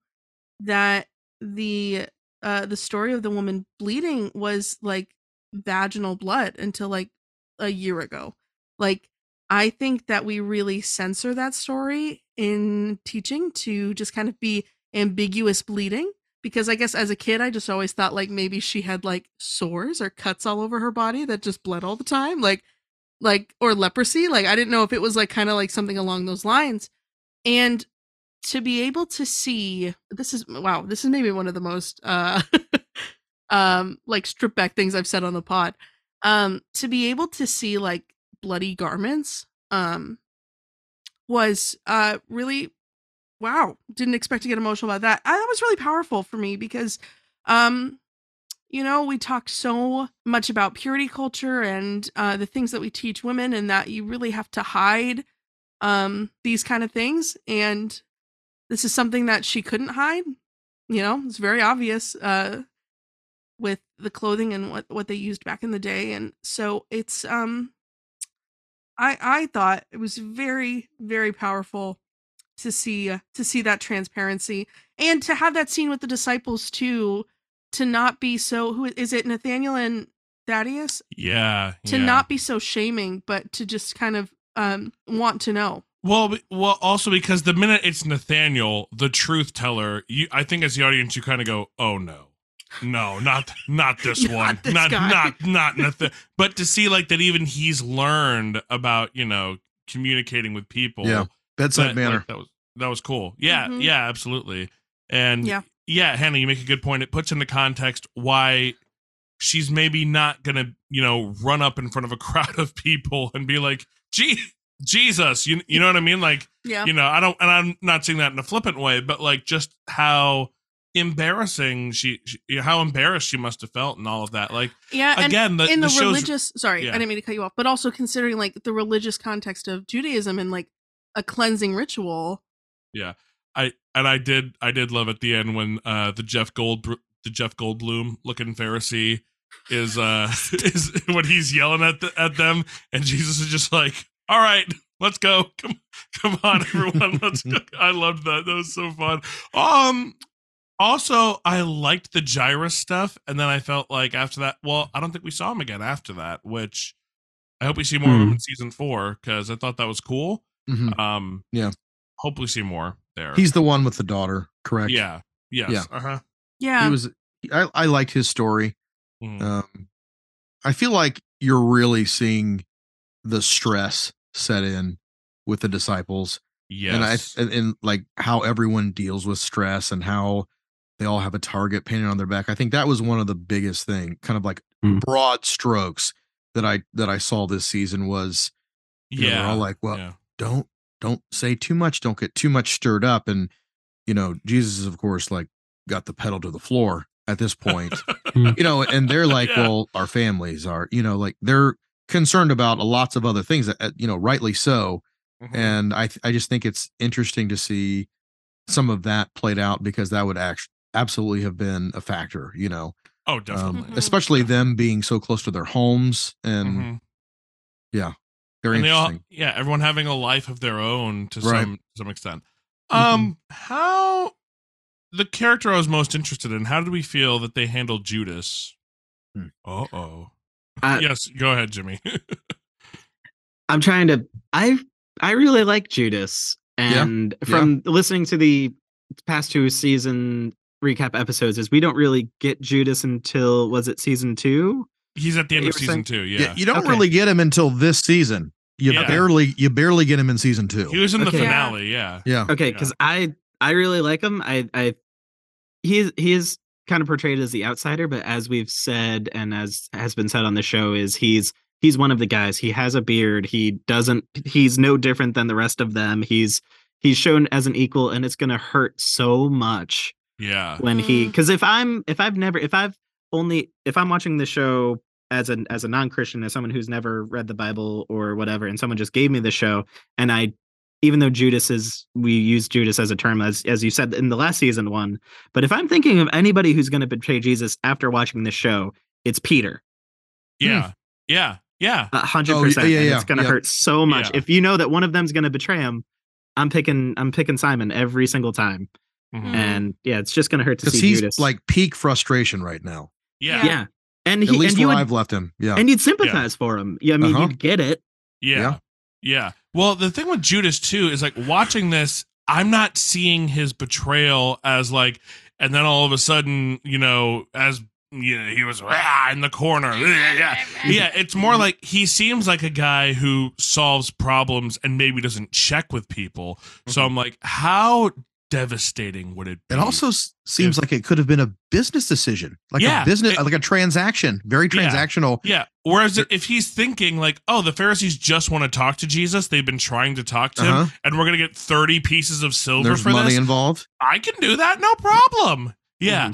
that the uh the story of the woman bleeding was like vaginal blood until like a year ago. Like I think that we really censor that story in teaching to just kind of be ambiguous bleeding because I guess as a kid I just always thought like maybe she had like sores or cuts all over her body that just bled all the time like like or leprosy like I didn't know if it was like kind of like something along those lines and to be able to see this is wow this is maybe one of the most uh [LAUGHS] um like strip back things I've said on the pod um to be able to see like bloody garments um was uh really wow didn't expect to get emotional about that. I, that was really powerful for me because um you know we talk so much about purity culture and uh the things that we teach women and that you really have to hide um these kind of things and this is something that she couldn't hide you know it's very obvious uh with the clothing and what what they used back in the day and so it's um i i thought it was very very powerful to see uh, to see that transparency and to have that scene with the disciples too to not be so who is it nathaniel and thaddeus Yeah. to yeah. not be so shaming but to just kind of um want to know Well, well, also because the minute it's Nathaniel, the truth teller, you, I think as the audience, you kind of go, "Oh no, no, not not this [LAUGHS] Not one, this not guy." not not Nathan." But to see like that, even he's learned about you know communicating with people. Yeah, Bedside that, manner. like, that was that was cool. Yeah, Mhm. yeah, absolutely. And Yeah. yeah, Hannah, you make a good point. It puts into context why she's maybe not gonna, you know, run up in front of a [LAUGHS] crowd of people and be like, "Gee, Jesus," you you know what I mean? Like, yeah you know, I don't, and I'm not saying that in a flippant way, but like just how embarrassing she, she how embarrassed she must have felt and all of that. Like yeah again, the, in the, the show's religious sorry yeah. i didn't mean to cut you off but also considering like the religious context of judaism and like a cleansing ritual Yeah, I and I did I did love at the end when uh the Jeff Gold the Jeff Goldblum looking Pharisee is uh [LAUGHS] is when he's yelling at the, at them and Jesus is just like, "All right, let's go. [LAUGHS] Come come on everyone, let's go." [LAUGHS] I loved that. That was so fun. Um also, I liked the Jairus stuff and then I felt like after that, well, I don't think we saw him again after that, which I hope we see more of him Hmm. in season 4 cuz I thought that was cool. Mhm. Um Yeah. Hopefully see more there. He's the one with the daughter, correct? Yeah. Yes. Yeah. Uh-huh. Yeah. He was. I, I liked his story. Mhm. Um, I feel like you're really seeing the stress set in with the disciples, yes. and I and, and like how everyone deals with stress and how they all have a target painted on their back. I think that was one of the biggest thing, kind of like Mm. broad strokes that I that I saw this season was you know, yeah. all like, well, yeah. don't don't say too much, don't get too much stirred up, and you know, Jesus is of course like got the pedal to the floor at this point [LAUGHS] you know, and they're like, Yeah. well, our families are, you know, like they're concerned about lots of other things, uh, you know, rightly so. Mhm. And I, th- I just think it's interesting to see some of that played out because that would actually absolutely have been a factor, you know, oh, um, definitely. Mhm. especially them being so close to their homes and Mhm. very and they all, interesting. yeah, everyone having a life of their own to Right. some some extent. Mhm. Um, how the character I was most interested in? How did we feel that they handled Judas? Hmm. Uh yes, go ahead, Jimmy. [LAUGHS] I'm trying to. I I really like Judas, Yeah, and from listening to the past two season recap episodes, is we don't really get Judas until was it season two? He's at the end of season saying- two. Yeah. Yeah, you don't Okay. really get him until this season. You Yeah. barely, you barely get him in season two. he was in the Okay. finale. Yeah, yeah. Okay, Yeah. because I I really like him. I I he is he is kind of portrayed as the outsider, but as we've said and as has been said on the show, is he's he's one of the guys. He has a beard. He doesn't. He's no different than the rest of them. He's he's shown as an equal, and it's gonna hurt so much yeah, when he Mm. because if I'm if I've never if I've only if I'm watching the show as an as a non-Christian as someone who's never read the Bible or whatever and someone just gave me the show and I even though Judas is we use Judas as a term as as you said in the last season one but if I'm thinking of anybody who's going to betray Jesus after watching this show it's Peter yeah, yeah, yeah. a hundred Oh, percent yeah, and yeah, it's going to yeah. hurt so much Yeah. if you know that one of them's going to betray him I'm picking I'm picking Simon every single time Mhm. Mm. and yeah it's just going to hurt to see he's Judas like peak frustration right now. yeah, yeah and At he least and you where would I've left him. Yeah. and you'd sympathize for him. Yeah, I mean, Uh-huh. you'd get it. Yeah. Yeah. Well, the thing with Judas too is like watching this, I'm not seeing his betrayal as like, and then all of a sudden, you know, as you know, he was "Ah," in the corner. Yeah. [LAUGHS] yeah. It's more like he seems like a guy who solves problems and maybe doesn't check with people. So I'm like, how devastating would it be? It also seems If- like it could have been a business decision, like Yeah, a business, it- like a transaction, very transactional. Yeah. Whereas if he's thinking like, oh, the Pharisees just want to talk to Jesus, they've been trying to talk to him, Uh-huh. and we're gonna get 30 pieces of silver There's for money this. involved. I can do that, no problem. Yeah. Mm-hmm.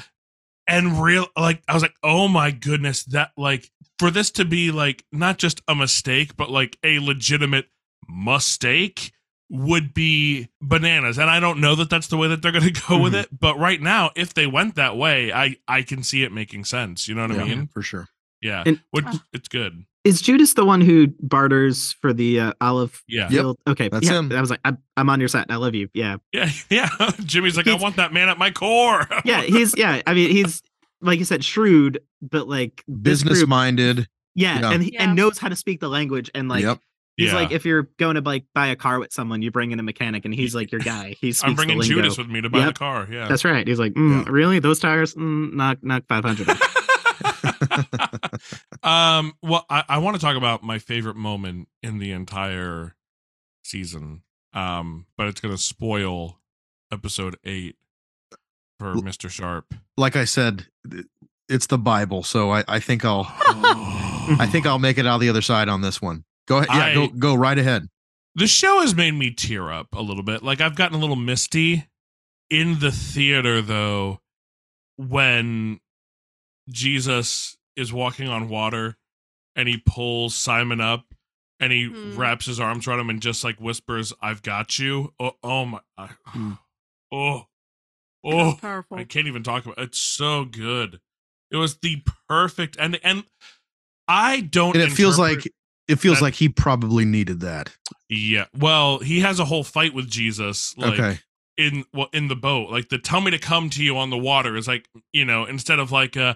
And real like I was like, oh my goodness, that like for this to be like not just a mistake, but like a legitimate mistake would be bananas. And I don't know that that's the way that they're going [LAUGHS] to go with Mhm. it, but right now if they went that way, I I can see it making sense, you know what I mean? for sure. Yeah. And- Which it's good. Is Judas the one who barters for the uh, olive Yeah. Yep. Okay, that's yeah, him. I was like, I'm, I'm on your side. I love you. Yeah, [LAUGHS] Yeah, yeah. [LAUGHS] Jimmy's like, I want that man at my core. yeah. He's yeah. I mean, he's like you said, shrewd, but like this Business group- minded. Yeah, Yeah. and he, Yeah. and knows how to speak the language. And like, Yep. He's Yeah. like, if you're going to like buy a car with someone, you bring in a mechanic, and he's like your [LAUGHS] guy. He's I'm bringing the lingo. Judas with me to buy Yep. the car. Yeah. That's right. He's like, mm, Yeah. really? Those tires? Mm, knock, knock, five hundred. [LAUGHS] um well I, I want to talk about my favorite moment in the entire season um but it's gonna spoil episode eight for L- mr sharp Like I said, it's the Bible, so I, I think I'll [GASPS] I think I'll make it out the other side on this one. Go ahead. Yeah, I- go go right ahead. the show has made me tear up a little bit like i've gotten a little misty in the theater though when jesus is walking on water and he pulls simon up and he Mm. wraps his arms around him and just like whispers i've got you oh, oh my I- Mm. [SIGHS] Oh, oh, powerful. I can't even talk about. It. It's so good. It was the perfect and and I don't. And it feels like it feels that- like he probably needed that. yeah. Well, he has a whole fight with Jesus. Like, okay. in well in the boat like the tell me to come to you on the water is like you know instead of like uh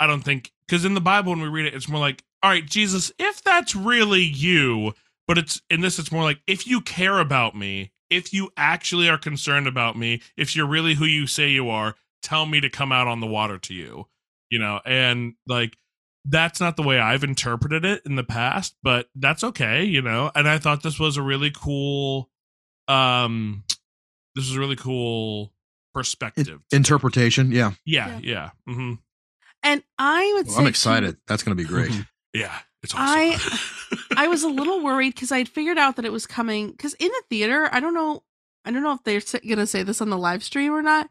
i don't think because in the bible when we read it it's more like all right jesus if that's really you but it's in this it's more like if you care about me if you actually are concerned about me if you're really who you say you are tell me to come out on the water to you you know and like that's not the way i've interpreted it in the past but that's okay you know and i thought this was a really cool um this is a really cool perspective. Interpretation. Yeah. yeah, yeah, hmm and I would Well, say I'm too, excited. That's going to be great. yeah. It's awesome. I- [LAUGHS] I was a little worried because I had figured out that it was coming. Because in the theater, I don't know, I don't know if they're gonna say this on the live stream or not.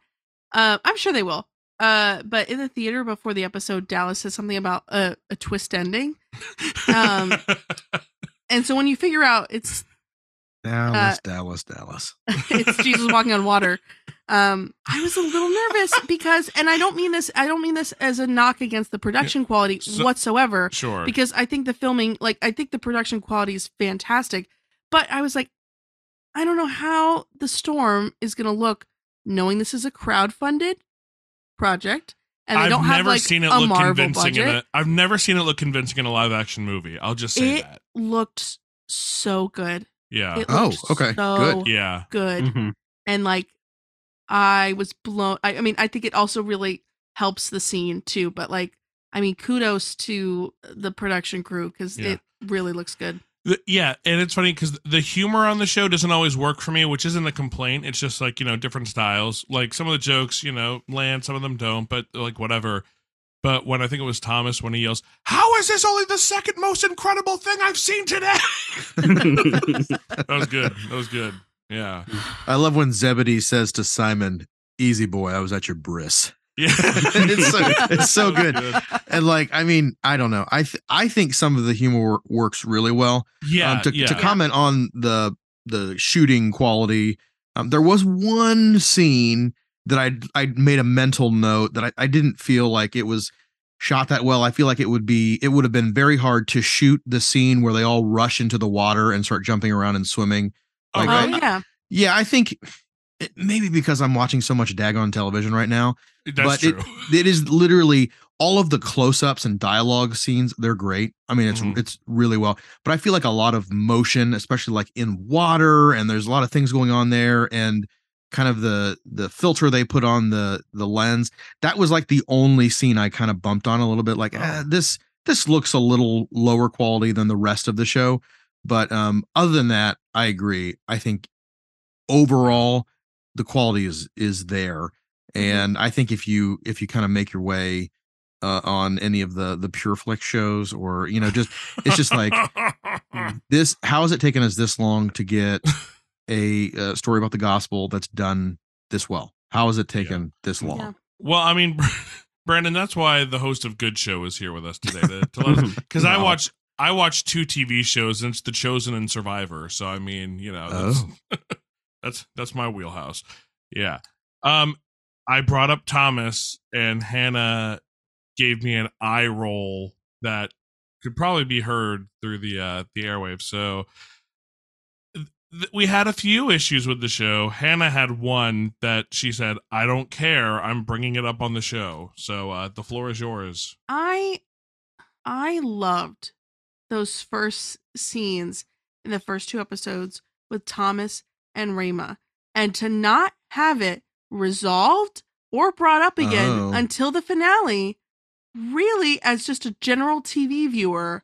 Uh, I'm sure they will. Uh, but in the theater before the episode, Dallas says something about a, a twist ending, um, [LAUGHS] and so when you figure out it's Dallas, Dallas, Dallas. [LAUGHS] it's Jesus walking on water. Um, I was a little nervous [LAUGHS] because, and I don't mean this, I don't mean this as a knock against the production quality So- whatsoever, sure. because I think the filming, like, I think the production quality is fantastic. But I was like, I don't know how the storm is going to look, knowing this is a crowd-funded project, and they I've don't never have like seen it a look Marvel convincing budget. in a. I've never seen it look convincing in a live action movie. I'll just say that It- that. Looked so good. Yeah. It Oh, looked okay, so good. yeah. good. Mhm. and like i was blown I, I mean i think it also really helps the scene too but like i mean kudos to the production crew because Yeah. it really looks good The- yeah, and it's funny because the humor on the show doesn't always work for me, which isn't a complaint. It's just like you know different styles. Like some of the jokes, you know, land, some of them don't, but like whatever. But when I think it was Thomas when he yells, "How is this only the second most incredible thing I've seen today?" [LAUGHS] that was good. That was good. Yeah, I love when Zebedee says to Simon, "Easy boy, I was at your bris." Yeah. [LAUGHS] It's so- [LAUGHS] it's so That was good. And like, I mean, I don't know. I th- I think some of the humor wor- works really well. Yeah, um, to, yeah. to comment on the the shooting quality, um, there was one scene that I I made a mental note that I, I didn't feel like it was shot that well. I feel like it would be it would have been very hard to shoot the scene where they all rush into the water and start jumping around and swimming. Oh, Like, oh I- yeah Yeah, I think it, maybe because I'm watching so much daggone television right now, That's but true. it [LAUGHS] it is literally all of the close-ups and dialogue scenes they're great i mean it's Mhm. it's really well but i feel like a lot of motion especially like in water and there's a lot of things going on there and kind of the the filter they put on the the lens that was like the only scene i kind of bumped on a little bit like eh, Oh. this this looks a little lower quality than the rest of the show but um other than that i agree i think overall the quality is is there and i think if you if you kind of make your way uh, on any of the the Pure Flix shows or you know just it's just like [LAUGHS] this how has it taken us this long to get a, uh story about the gospel that's done this well how has it taken this long Yeah. well, I mean, [LAUGHS] Brandon, that's why the host of Good Show is here with us today to, to let because [LAUGHS] I watch I watch two TV shows and it's The Chosen and Survivor. So I mean, you know, that's that's, that's my wheelhouse. Yeah. Um, I brought up Thomas and Hannah gave me an eye roll that could probably be heard through the uh the airwaves. So th- we had a few issues with the show. Hannah had one that she said, "I don't care. I'm bringing it up on the show." So uh the floor is yours. i i loved those first scenes in the first two episodes with thomas and Ramah, and to not have it resolved or brought up again Oh. until the finale really as just a general tv viewer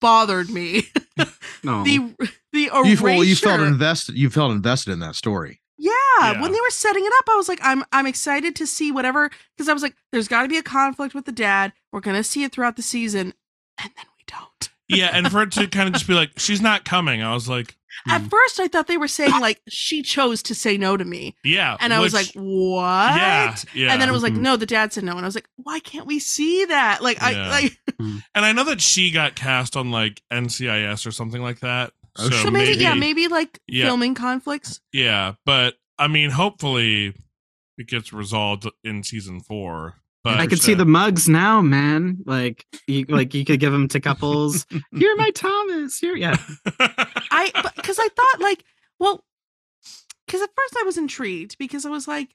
bothered me [LAUGHS] No. the the erasure. you, well, you felt invested you felt invested in that story yeah, Yeah. when they were setting it up, I was like, I'm I'm excited to see whatever because I was like, there's got to be a conflict with the dad. We're gonna see it throughout the season, and then we don't. Yeah, and for it to kind of just be like, "She's not coming," I was like, At Mm. first, I thought they were saying like she chose to say no to me, "Yeah," and I was like, what? "Yeah, yeah." And then it was like, Mhm. no, the dad said no, and I was like, why can't we see that? Like, I like, [LAUGHS] And I know that she got cast on like NCIS or something like that. Oh, so, so maybe, maybe yeah, maybe like Yeah. filming conflicts. Yeah, but I mean, hopefully it gets resolved in season four. But I could see the mugs now, man. Like you, [LAUGHS] like you could give them to couples. You're my Thomas. You're yeah. [LAUGHS] I because I thought like, well, because at first I was intrigued because I was like,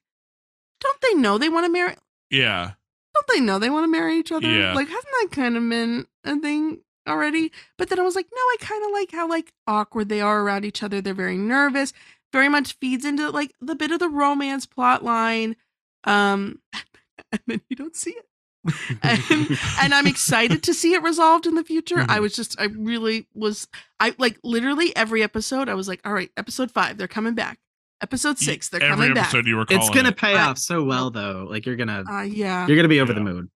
don't they know they want to marry? yeah. Don't they know they want to marry each other? Yeah. Like, hasn't that kind of been a thing already? But then I was like, no, I kind of like how like awkward they are around each other. They're very nervous. Very much feeds into like the bit of the romance plot line. Um, and then you don't see it. [LAUGHS] and, and I'm excited to see it resolved in the future. I Mhm. was just, I really was, I like literally every episode. I was like, all right, episode five, they're coming back. Episode six, they're Every coming episode you were calling it's gonna it. pay I- off so well though. Like you're gonna. Uh, yeah. you're gonna be over the Yeah. moon.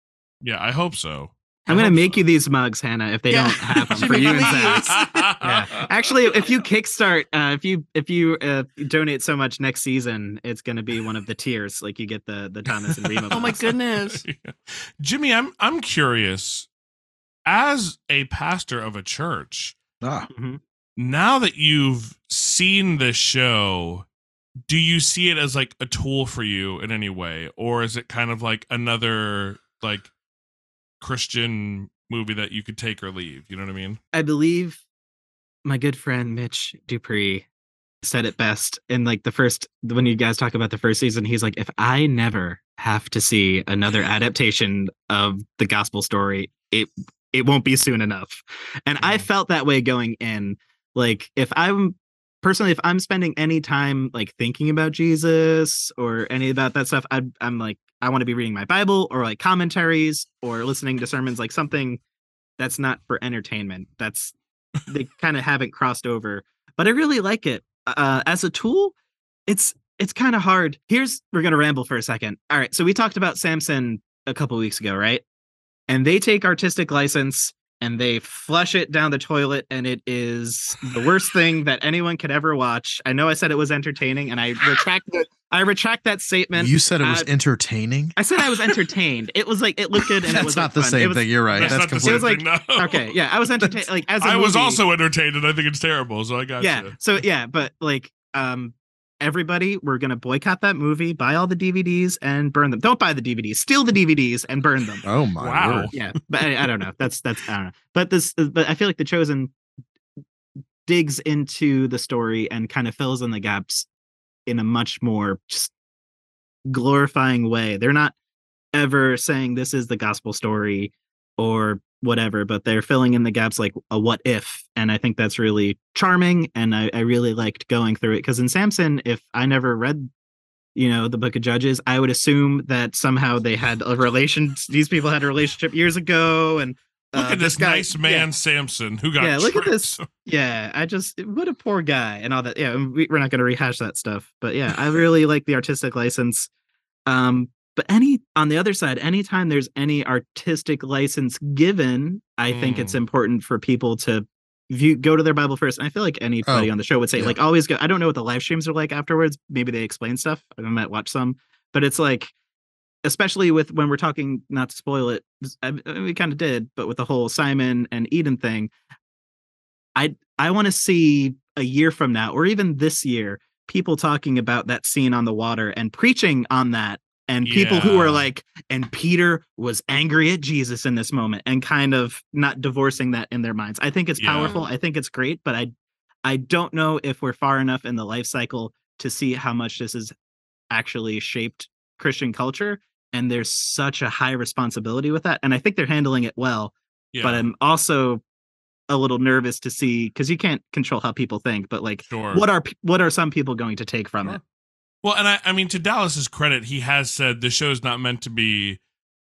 Yeah, I hope so. I I'm gonna make so. you these mugs, Hannah, if they Yeah. don't have them [LAUGHS] for you and Zach. Yeah. Actually, if you kickstart, uh, if you if you uh, donate so much next season, it's gonna be one of the tiers. Like you get the the Thomas and Ramah. [LAUGHS] Oh my goodness. [LAUGHS] Yeah. Jimmy, I'm I'm curious. As a pastor of a church, Ah, now that you've seen this show, do you see it as like a tool for you in any way, or is it kind of like another like Christian movie that you could take or leave? You know what I mean? I believe my good friend Mitch Dupree said it best in like the first when you guys talk about the first season. He's like, if I never have to see another adaptation of the gospel story, it it won't be soon enough. And I Mhm. felt that way going in. Like if I'm personally, if I'm spending any time like thinking about Jesus or any about that stuff, I, I'm like, I want to be reading my Bible or like commentaries or listening to sermons, like something that's not for entertainment. That's they [LAUGHS] kind of haven't crossed over, but I really like it uh, as a tool. It's it's kind of hard. Here's we're gonna ramble for a second. All right, so we talked about Samson a couple weeks ago, right? And they take artistic license and they flush it down the toilet, and it is the worst thing that anyone could ever watch. I know I said it was entertaining, and I retract that. I retract that statement. you said it was uh, entertaining. I said I was entertained. It was like it looked good, and it was not like, the fun. Same was- thing. You're right. That's, That's, not the completely. same It was thing. No. Okay, yeah, I was [LAUGHS] entertained. Like as a I was also entertained, and I think it's terrible. So I got yeah you. so yeah but like um everybody we're gonna boycott that movie buy all the dvds and burn them. Don't buy the dvds steal the dvds and burn them. Oh my Wow. word. yeah but I, I don't know. That's that's i don't know. But this but i feel like the chosen digs into the story and kind of fills in the gaps in a much more just glorifying way. They're not ever saying this is the gospel story or whatever but they're filling in the gaps like a what if and i think that's really charming and i, I really liked going through it because in samson if i never read you know the book of judges i would assume that somehow they had a relation [LAUGHS] these people had a relationship years ago and Look uh, at this, guy- nice man, yeah, Samson, who got Yeah, look at this. [LAUGHS] yeah i just what a poor guy and all that yeah we, we're not going to rehash that stuff but yeah i [LAUGHS] really like the artistic license um but any on the other side anytime there's any artistic license given i think it's Mm. important for people to view go to their bible first and i feel like anybody Oh, on the show would say yeah. like always go i don't know what the live streams are like afterwards maybe they explain stuff i might watch some but it's like especially with when we're talking not to spoil it I- we kind of did but with the whole simon and eden thing i i want to see a year from now or even this year people talking about that scene on the water and preaching on that and people who are like and peter was angry at jesus in this moment and kind of not divorcing that in their minds i think it's Yeah. powerful i think it's great but i i don't know if we're far enough in the life cycle to see how much this has actually shaped christian culture and there's such a high responsibility with that and i think they're handling it well Yeah, but i'm also a little nervous to see because you can't control how people think but like sure. what are what are some people going to take from Sure. it Well, and I, I mean, to Dallas's credit, he has said the show is not meant to be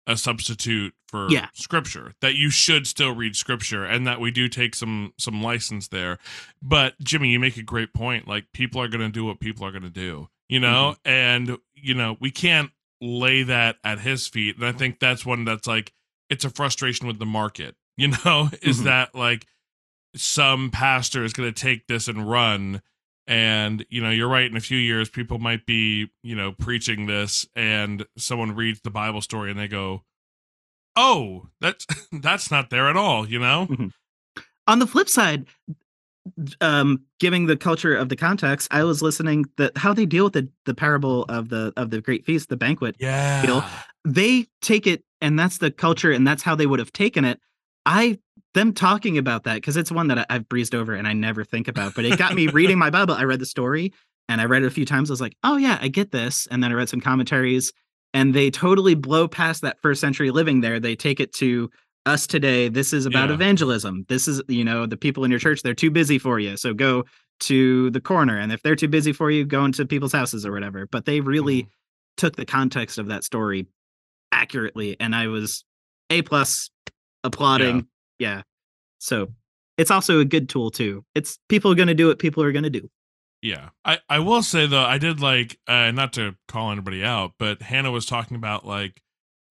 a substitute for Yeah. scripture. That you should still read scripture, and that we do take some some license there. But Jimmy, you make a great point. Like people are going to do what people are going to do, you know, and you know we can't lay that at his feet. And I think that's one that's like it's a frustration with the market. You [LAUGHS] know, is Mhm. that like some pastor is going to take this and run and you know you're right in a few years people might be you know preaching this and someone reads the bible story and they go oh that's [LAUGHS] that's not there at all you know on the flip side um giving the culture of the context, I was listening that how they deal with the the parable of the of the great feast, the banquet. Yeah. They take it and that's the culture and that's how they would have taken it. I them talking about that because it's one that I, I've breezed over and I never think about, but it got me reading my Bible. I read the story and I read it a few times. I was like, oh yeah, I get this. And then I read some commentaries and they totally blow past that first century living there. They take it to us today. This is about Yeah. evangelism. This is, you know, the people in your church, they're too busy for you. So go to the corner. And if they're too busy for you, go into people's houses or whatever. But they really Mhm. took the context of that story accurately. And I was A plus applauding. Yeah. So it's also a good tool too. It's people are gonna do what people are gonna do. Yeah. I, I will say though, I did like uh not to call anybody out, but Hannah was talking about like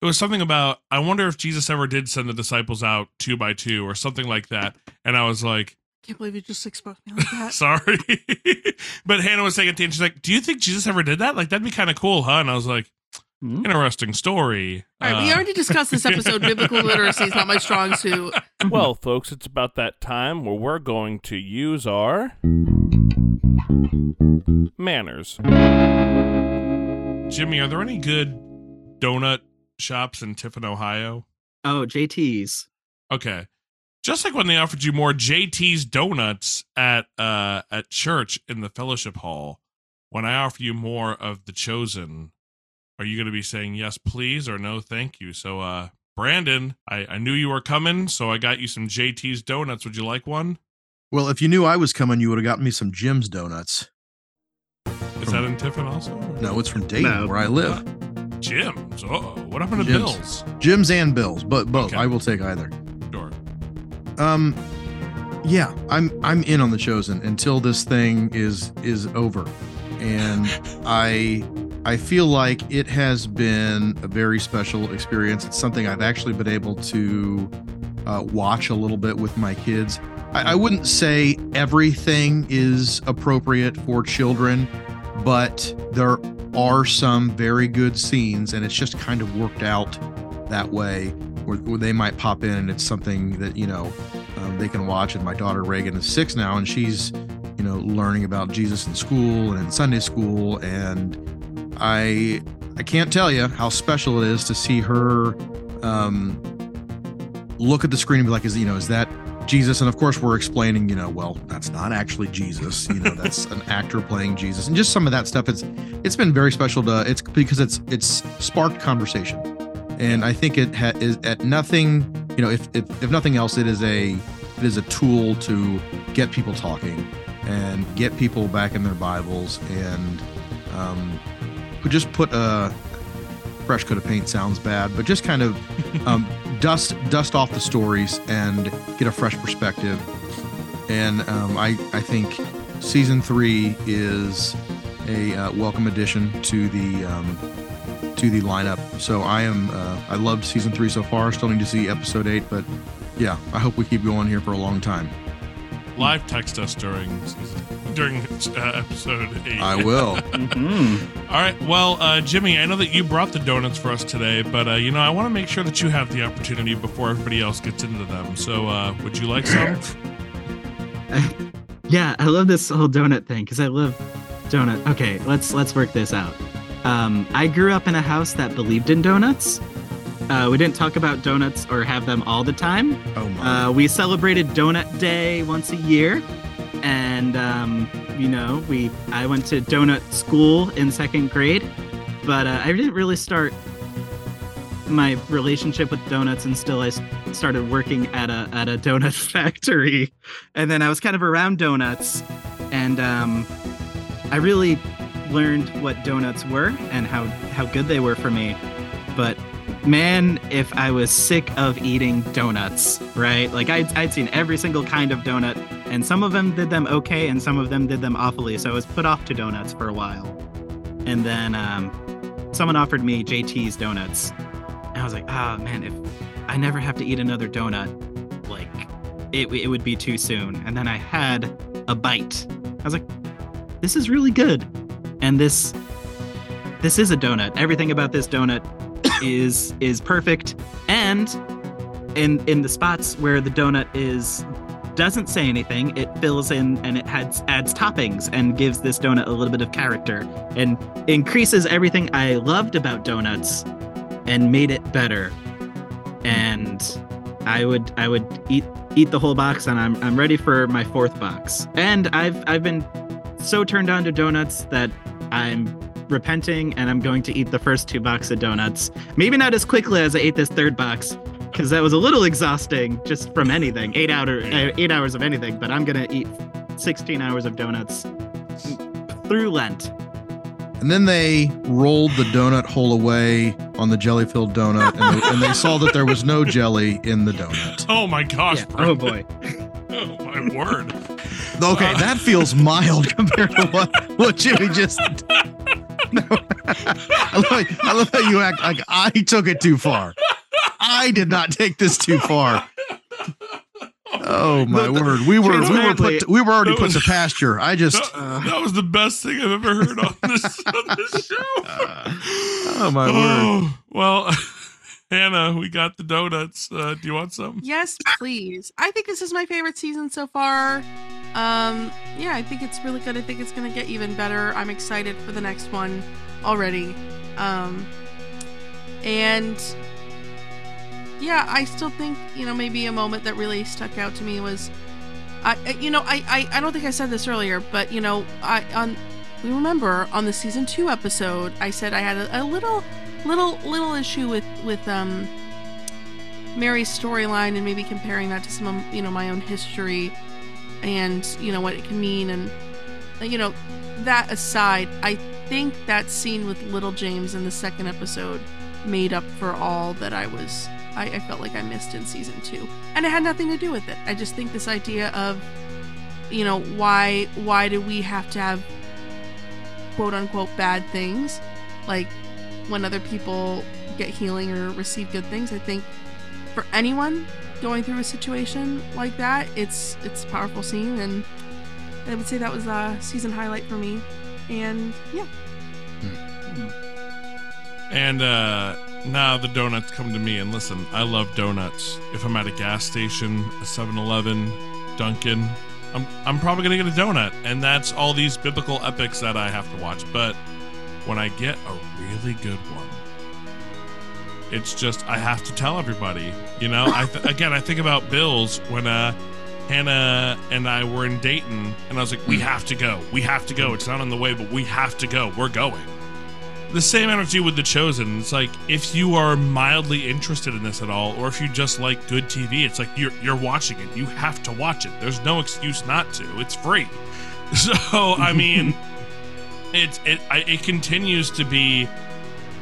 it was something about I wonder if Jesus ever did send the disciples out two by two or something like that. And I was like, Can't believe you just exposed me like [LAUGHS] that. sorry. [LAUGHS] but Hannah was saying at the end, she's like, Do you think Jesus ever did that? Like that'd be kind of cool, huh? And I was like, Hmm? interesting story. All right, we Uh, already discussed this episode. [LAUGHS] Biblical literacy is not my strong suit. Well, folks, it's about that time where we're going to use our manners. Jimmy, are there any good donut shops in Tiffin, Ohio? Oh, JT's. Okay. Just like when they offered you more JT's donuts at uh at church in the fellowship hall, when I offer you more of the chosen, are you gonna be saying yes please or no thank you? So uh Brandon, I, I knew you were coming, so I got you some JT's donuts. Would you like one? Well, if you knew I was coming, you would have gotten me some Jim's donuts. Is that in Tiffin also? No, it's from Dayton, No. where I live. Jim's. Oh, what happened to Jim's. Bill's? Jim's and Bill's, but both. Okay. I will take either. Sure. Um, yeah, I'm I'm in on the chosen until this thing is is over, and I I feel like it has been a very special experience. It's something I've actually been able to uh, watch a little bit with my kids. I, I wouldn't say everything is appropriate for children, but there are some very good scenes, and it's just kind of worked out that way where, where they might pop in and it's something that you know um, they can watch. And my daughter Reagan is six now, and she's you know learning about Jesus in school and in Sunday school, and I I can't tell you how special it is to see her um, look at the screen and be like, is you know is that Jesus? And of course we're explaining, you know, well that's not actually Jesus. You know, that's an [LAUGHS] actor playing Jesus, and just some of that stuff. It's it's been very special to it's because it's it's sparked conversation and I think it ha- is at nothing. You know, if, if if nothing else, it is a it is a tool to get people talking and get people back in their Bibles and um, just put a fresh coat of paint sounds bad, but just kind of um, [LAUGHS] dust dust off the stories and get a fresh perspective. And um, I I think season three is a uh, welcome addition to the um, to the lineup. So I am uh, I loved season three so far. Still need to see episode eight, but yeah, I hope we keep going here for a long time. Live text us during during uh, episode eight. I will. [LAUGHS] Mhm. All right. Well, uh, Jimmy, I know that you brought the donuts for us today, but uh, you know I want to make sure that you have the opportunity before everybody else gets into them. So, uh, would you like some? [LAUGHS] yeah, I love this whole donut thing because I love donut. Okay, let's let's work this out. Um, I grew up in a house that believed in donuts. Uh, we didn't talk about donuts or have them all the time. Oh my. Uh, we celebrated Donut Day once a year, and um, you know, we I went to donut school in second grade, but uh, I didn't really start my relationship with donuts until I started working at a at a donut [LAUGHS] factory, and then I was kind of around donuts, and um, I really learned what donuts were and how how good they were for me, but man, if I was sick of eating donuts, right? Like I'd, I'd seen every single kind of donut, and some of them did them okay, and some of them did them awfully. So I was put off to donuts for a while. And then um, someone offered me JT's donuts. And I was like, oh man, if I never have to eat another donut, like it, it would be too soon. And then I had a bite. I was like, this is really good. And this this is a donut. Everything about this donut is is perfect and in in the spots where the donut is doesn't say anything. It fills in and it adds adds toppings and gives this donut a little bit of character and increases everything I loved about donuts and made it better. And I would I would eat eat the whole box and I'm I'm ready for my fourth box. And I've I've been so turned on to donuts that I'm repenting and I'm going to eat the first two boxes of donuts. Maybe not as quickly as I ate this third box because that was a little exhausting just from anything. Eight hour uh, eight hours of anything, but I'm gonna eat 16 hours of donuts through Lent. And then they rolled the donut hole away on the jelly filled donut, and they, and they saw that there was no jelly in the donut. [LAUGHS] Oh my gosh. Yeah. Oh boy. [LAUGHS] Oh my word. Okay, Uh, that feels mild [LAUGHS] compared to what, what Jimmy just. I, love, I love how you act like I took it too far. I did not take this too far. Oh my word! We were we were put to, we were already that put was- to pasture. I just That, uh, that was the best thing I've ever heard on this, on this show. [LAUGHS] oh my word! Oh, well, [LAUGHS] Hannah, we got the donuts. Uh, do you want some? Yes, please. I think this is my favorite season so far. Um, yeah, I think it's really good. I think it's gonna get even better. I'm excited for the next one already. Um, and yeah, I still think you know maybe a moment that really stuck out to me was, I I- you know I I, I don't think I said this earlier, but you know I on we remember on the season two episode I said I had a, a little little little issue with with um Mary's storyline and maybe comparing that to some of you know my own history and you know what it can mean and you know that aside I think that scene with little James in the second episode made up for all that I was I, I felt like I missed in season two. And it had nothing to do with it. I just think this idea of you know why why do we have to have quote unquote bad things? Like when other people get healing or receive good things I think for anyone going through a situation like that, it's it's a powerful scene, and I would say that was a season highlight for me. And yeah, And uh, now the donuts come to me. And listen, I love donuts. If I'm at a gas station, a 7 Eleven, Dunkin', I'm, I'm probably to get a donut. And that's all these biblical epics that I have to watch. But when I get a really good one, it's just, I have to tell everybody. You know, I th- again, I think about Bills when uh, Hannah and I were in Dayton, and I was like, we have to go. We have to go. It's not on the way, but we have to go. We're going the same energy with the chosen it's like if you are mildly interested in this at all or if you just like good tv it's like you're you're watching it you have to watch it there's no excuse not to it's free [LAUGHS] so i mean it it I, it continues to be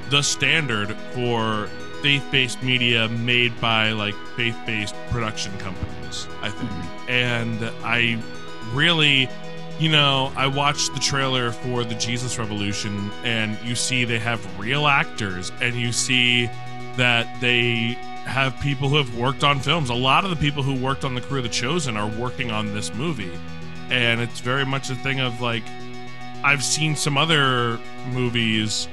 the standard for faith-based media made by like faith-based production companies i think mm-hmm. and i really you know, I watched the trailer for the Jesus Revolution, and you see they have real actors, and you see that they have people who have worked on films. A lot of the people who worked on The Crew of the Chosen are working on this movie. And it's very much a thing of like, I've seen some other movies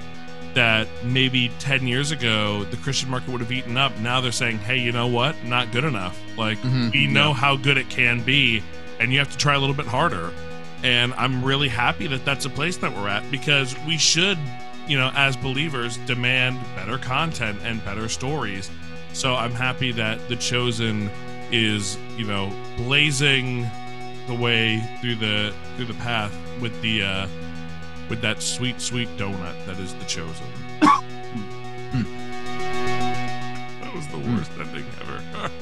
that maybe 10 years ago the Christian market would have eaten up. Now they're saying, hey, you know what? Not good enough. Like, Mhm. we know how good it can be, and you have to try a little bit harder and i'm really happy that that's a place that we're at because we should you know as believers demand better content and better stories so i'm happy that the chosen is you know blazing the way through the through the path with the uh with that sweet sweet donut that is the chosen that was the worst ending ever [LAUGHS]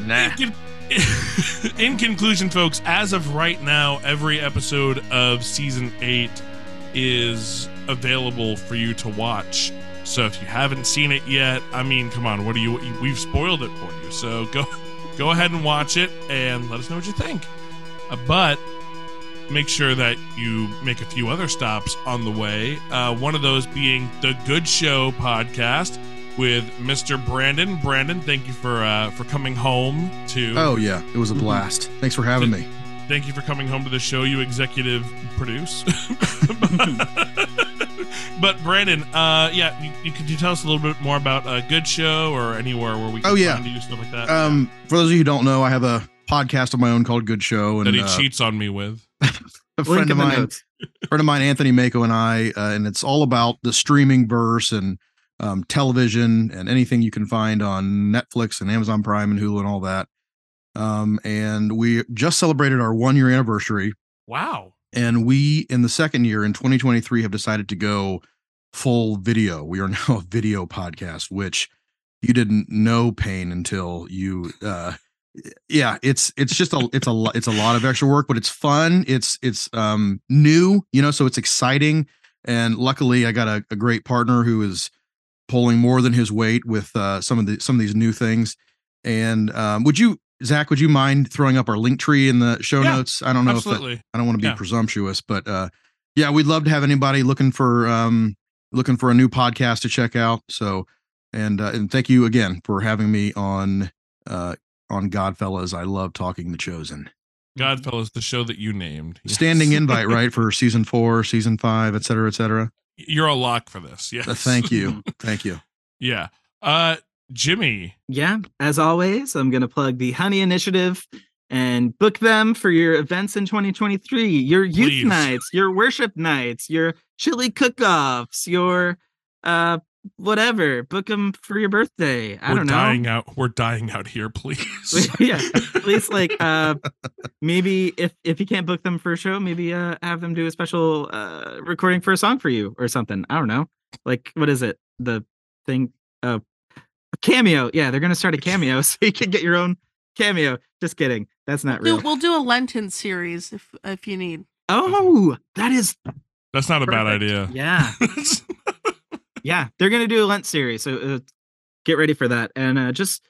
Nah. in, [LAUGHS] in conclusion, folks, as of right now, every episode of season eight is available for you to watch. So if you haven't seen it yet, I mean, come on, what do you? We've spoiled it for you. So go, [LAUGHS] go ahead and watch it and let us know what you think. Uh, but make sure that you make a few other stops on the way. Uh, one of those being the Good Show podcast with Mr. Brandon. Brandon, thank you for uh, for coming home to. Oh yeah, it was a blast. Thanks for having me. Thank you for coming home to the show. You executive produce. [LAUGHS] but Brandon, uh, yeah, you, you, could you tell us a little bit more about a good show or anywhere where we can Oh, yeah. find you stuff like that? Um, for those of you who don't know, I have a podcast of my own called Good Show, and that he uh, cheats on me with. A friend in of mine, notes. friend of mine, Anthony Mako, and I, uh, and it's all about the streaming verse and um, television and anything you can find on Netflix and Amazon Prime and Hulu and all that. Um, and we just celebrated our one year anniversary, Wow. and we in the second year in 2023 have decided to go full video. We are [LAUGHS] now a video podcast, which you didn't know pain until you uh yeah it's it's just a it's a it's a lot of extra work but it's fun. It's it's um new you know so it's exciting. And luckily i got a, a great partner who is pulling more than his weight with uh some of the some of these new things. And um would you zach would you mind throwing up our link tree in the show Yeah, notes? I don't know if that, I don't want to be Yeah. presumptuous, but uh yeah, we'd love to have anybody looking for um looking for a new podcast to check out. So and uh, and thank you again for having me on uh on Godfellas. I love talking the chosen. Godfellas, the show that you named. Standing invite, right, [LAUGHS] for season four, season five, et cetera, et cetera. You're a lock for this. Yes. Uh, thank you. [LAUGHS] Thank you. yeah. Uh, Jimmy. Yeah, as always, I'm going to plug the Honey Initiative and book them for your events in 2023, your youth Please. nights, your worship nights, your chili cook-offs, your uh whatever. Book them for your birthday. I we're don't know. dying out. We're dying out here, [LAUGHS] please. [LAUGHS] yeah, at least like uh maybe if if you can't book them for a show, maybe uh have them do a special uh recording for a song for you or something. I don't know. Like what is it? The thing uh a cameo. Yeah, they're gonna start a cameo [LAUGHS] so you can get your own cameo. Just kidding. That's not Do- real. we'll do a Lenten series if if you need. Oh, that is That's not a bad idea. Yeah. Yeah, they're gonna do a Lent series, so uh, get ready for that. And uh, just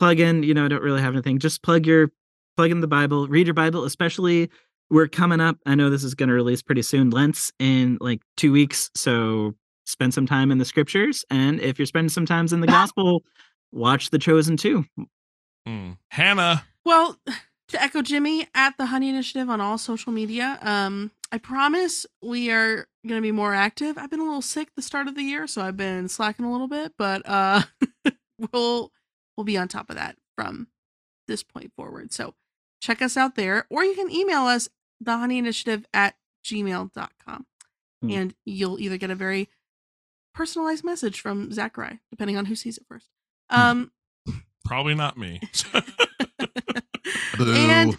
plug in. You know, I don't really have anything. Just plug your plug in the Bible, read your Bible. Especially, we're coming up. I know this is gonna release pretty soon. Lent's in like two weeks, so spend some time in the scriptures. And if you're spending some time in the [LAUGHS] gospel, watch The Chosen too. Hmm. Hannah. Well, [SIGHS] to echo Jimmy at the Honey Initiative on all social media, um, I promise we are going to be more active. I've been a little sick the start of the year, so I've been slacking a little bit, but uh, [LAUGHS] we'll we'll be on top of that from this point forward. So check us out there, or you can email us the Honey Initiative at gmail.com. Hmm. and you'll either get a very personalized message from Zachary, depending on who sees it first. Um, Probably not me. [LAUGHS] [LAUGHS] and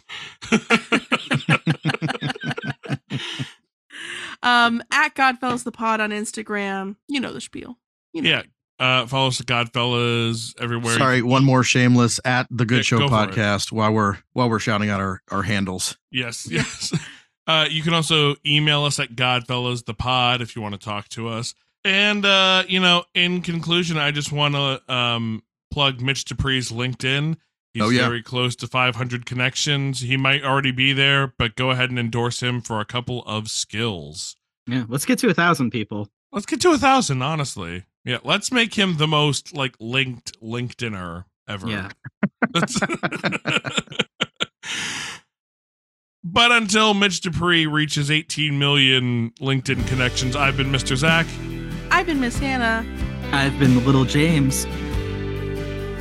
um, at Godfellas the Pod on Instagram. You know the spiel. You know. yeah. Uh, follow us at Godfellas everywhere. Sorry, one more shameless at the Good Yeah, Show go podcast while we're while we're shouting out our our handles. Yes, [LAUGHS] yes. Uh, you can also email us at Godfellas the Pod if you want to talk to us. And uh, you know, in conclusion, I just want to um plug Mitch Dupree's LinkedIn. Oh, He's Oh, yeah. very close to 500 connections. He might already be there, but go ahead and endorse him for a couple of skills. Yeah, let's get to a thousand people. Let's get to a thousand, honestly. Yeah, let's make him the most like linked LinkedIner ever. Yeah. That's- [LAUGHS] but until Mitch Dupree reaches 18 million LinkedIn connections, I've been Mr. Zach. I've been Miss Hannah. I've been Little James.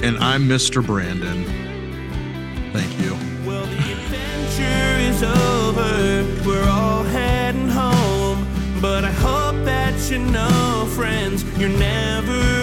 And I'm Mr. Brandon. Thank you. Well, the adventure is over. We're all heading home. But I hope that you know, friends, you're never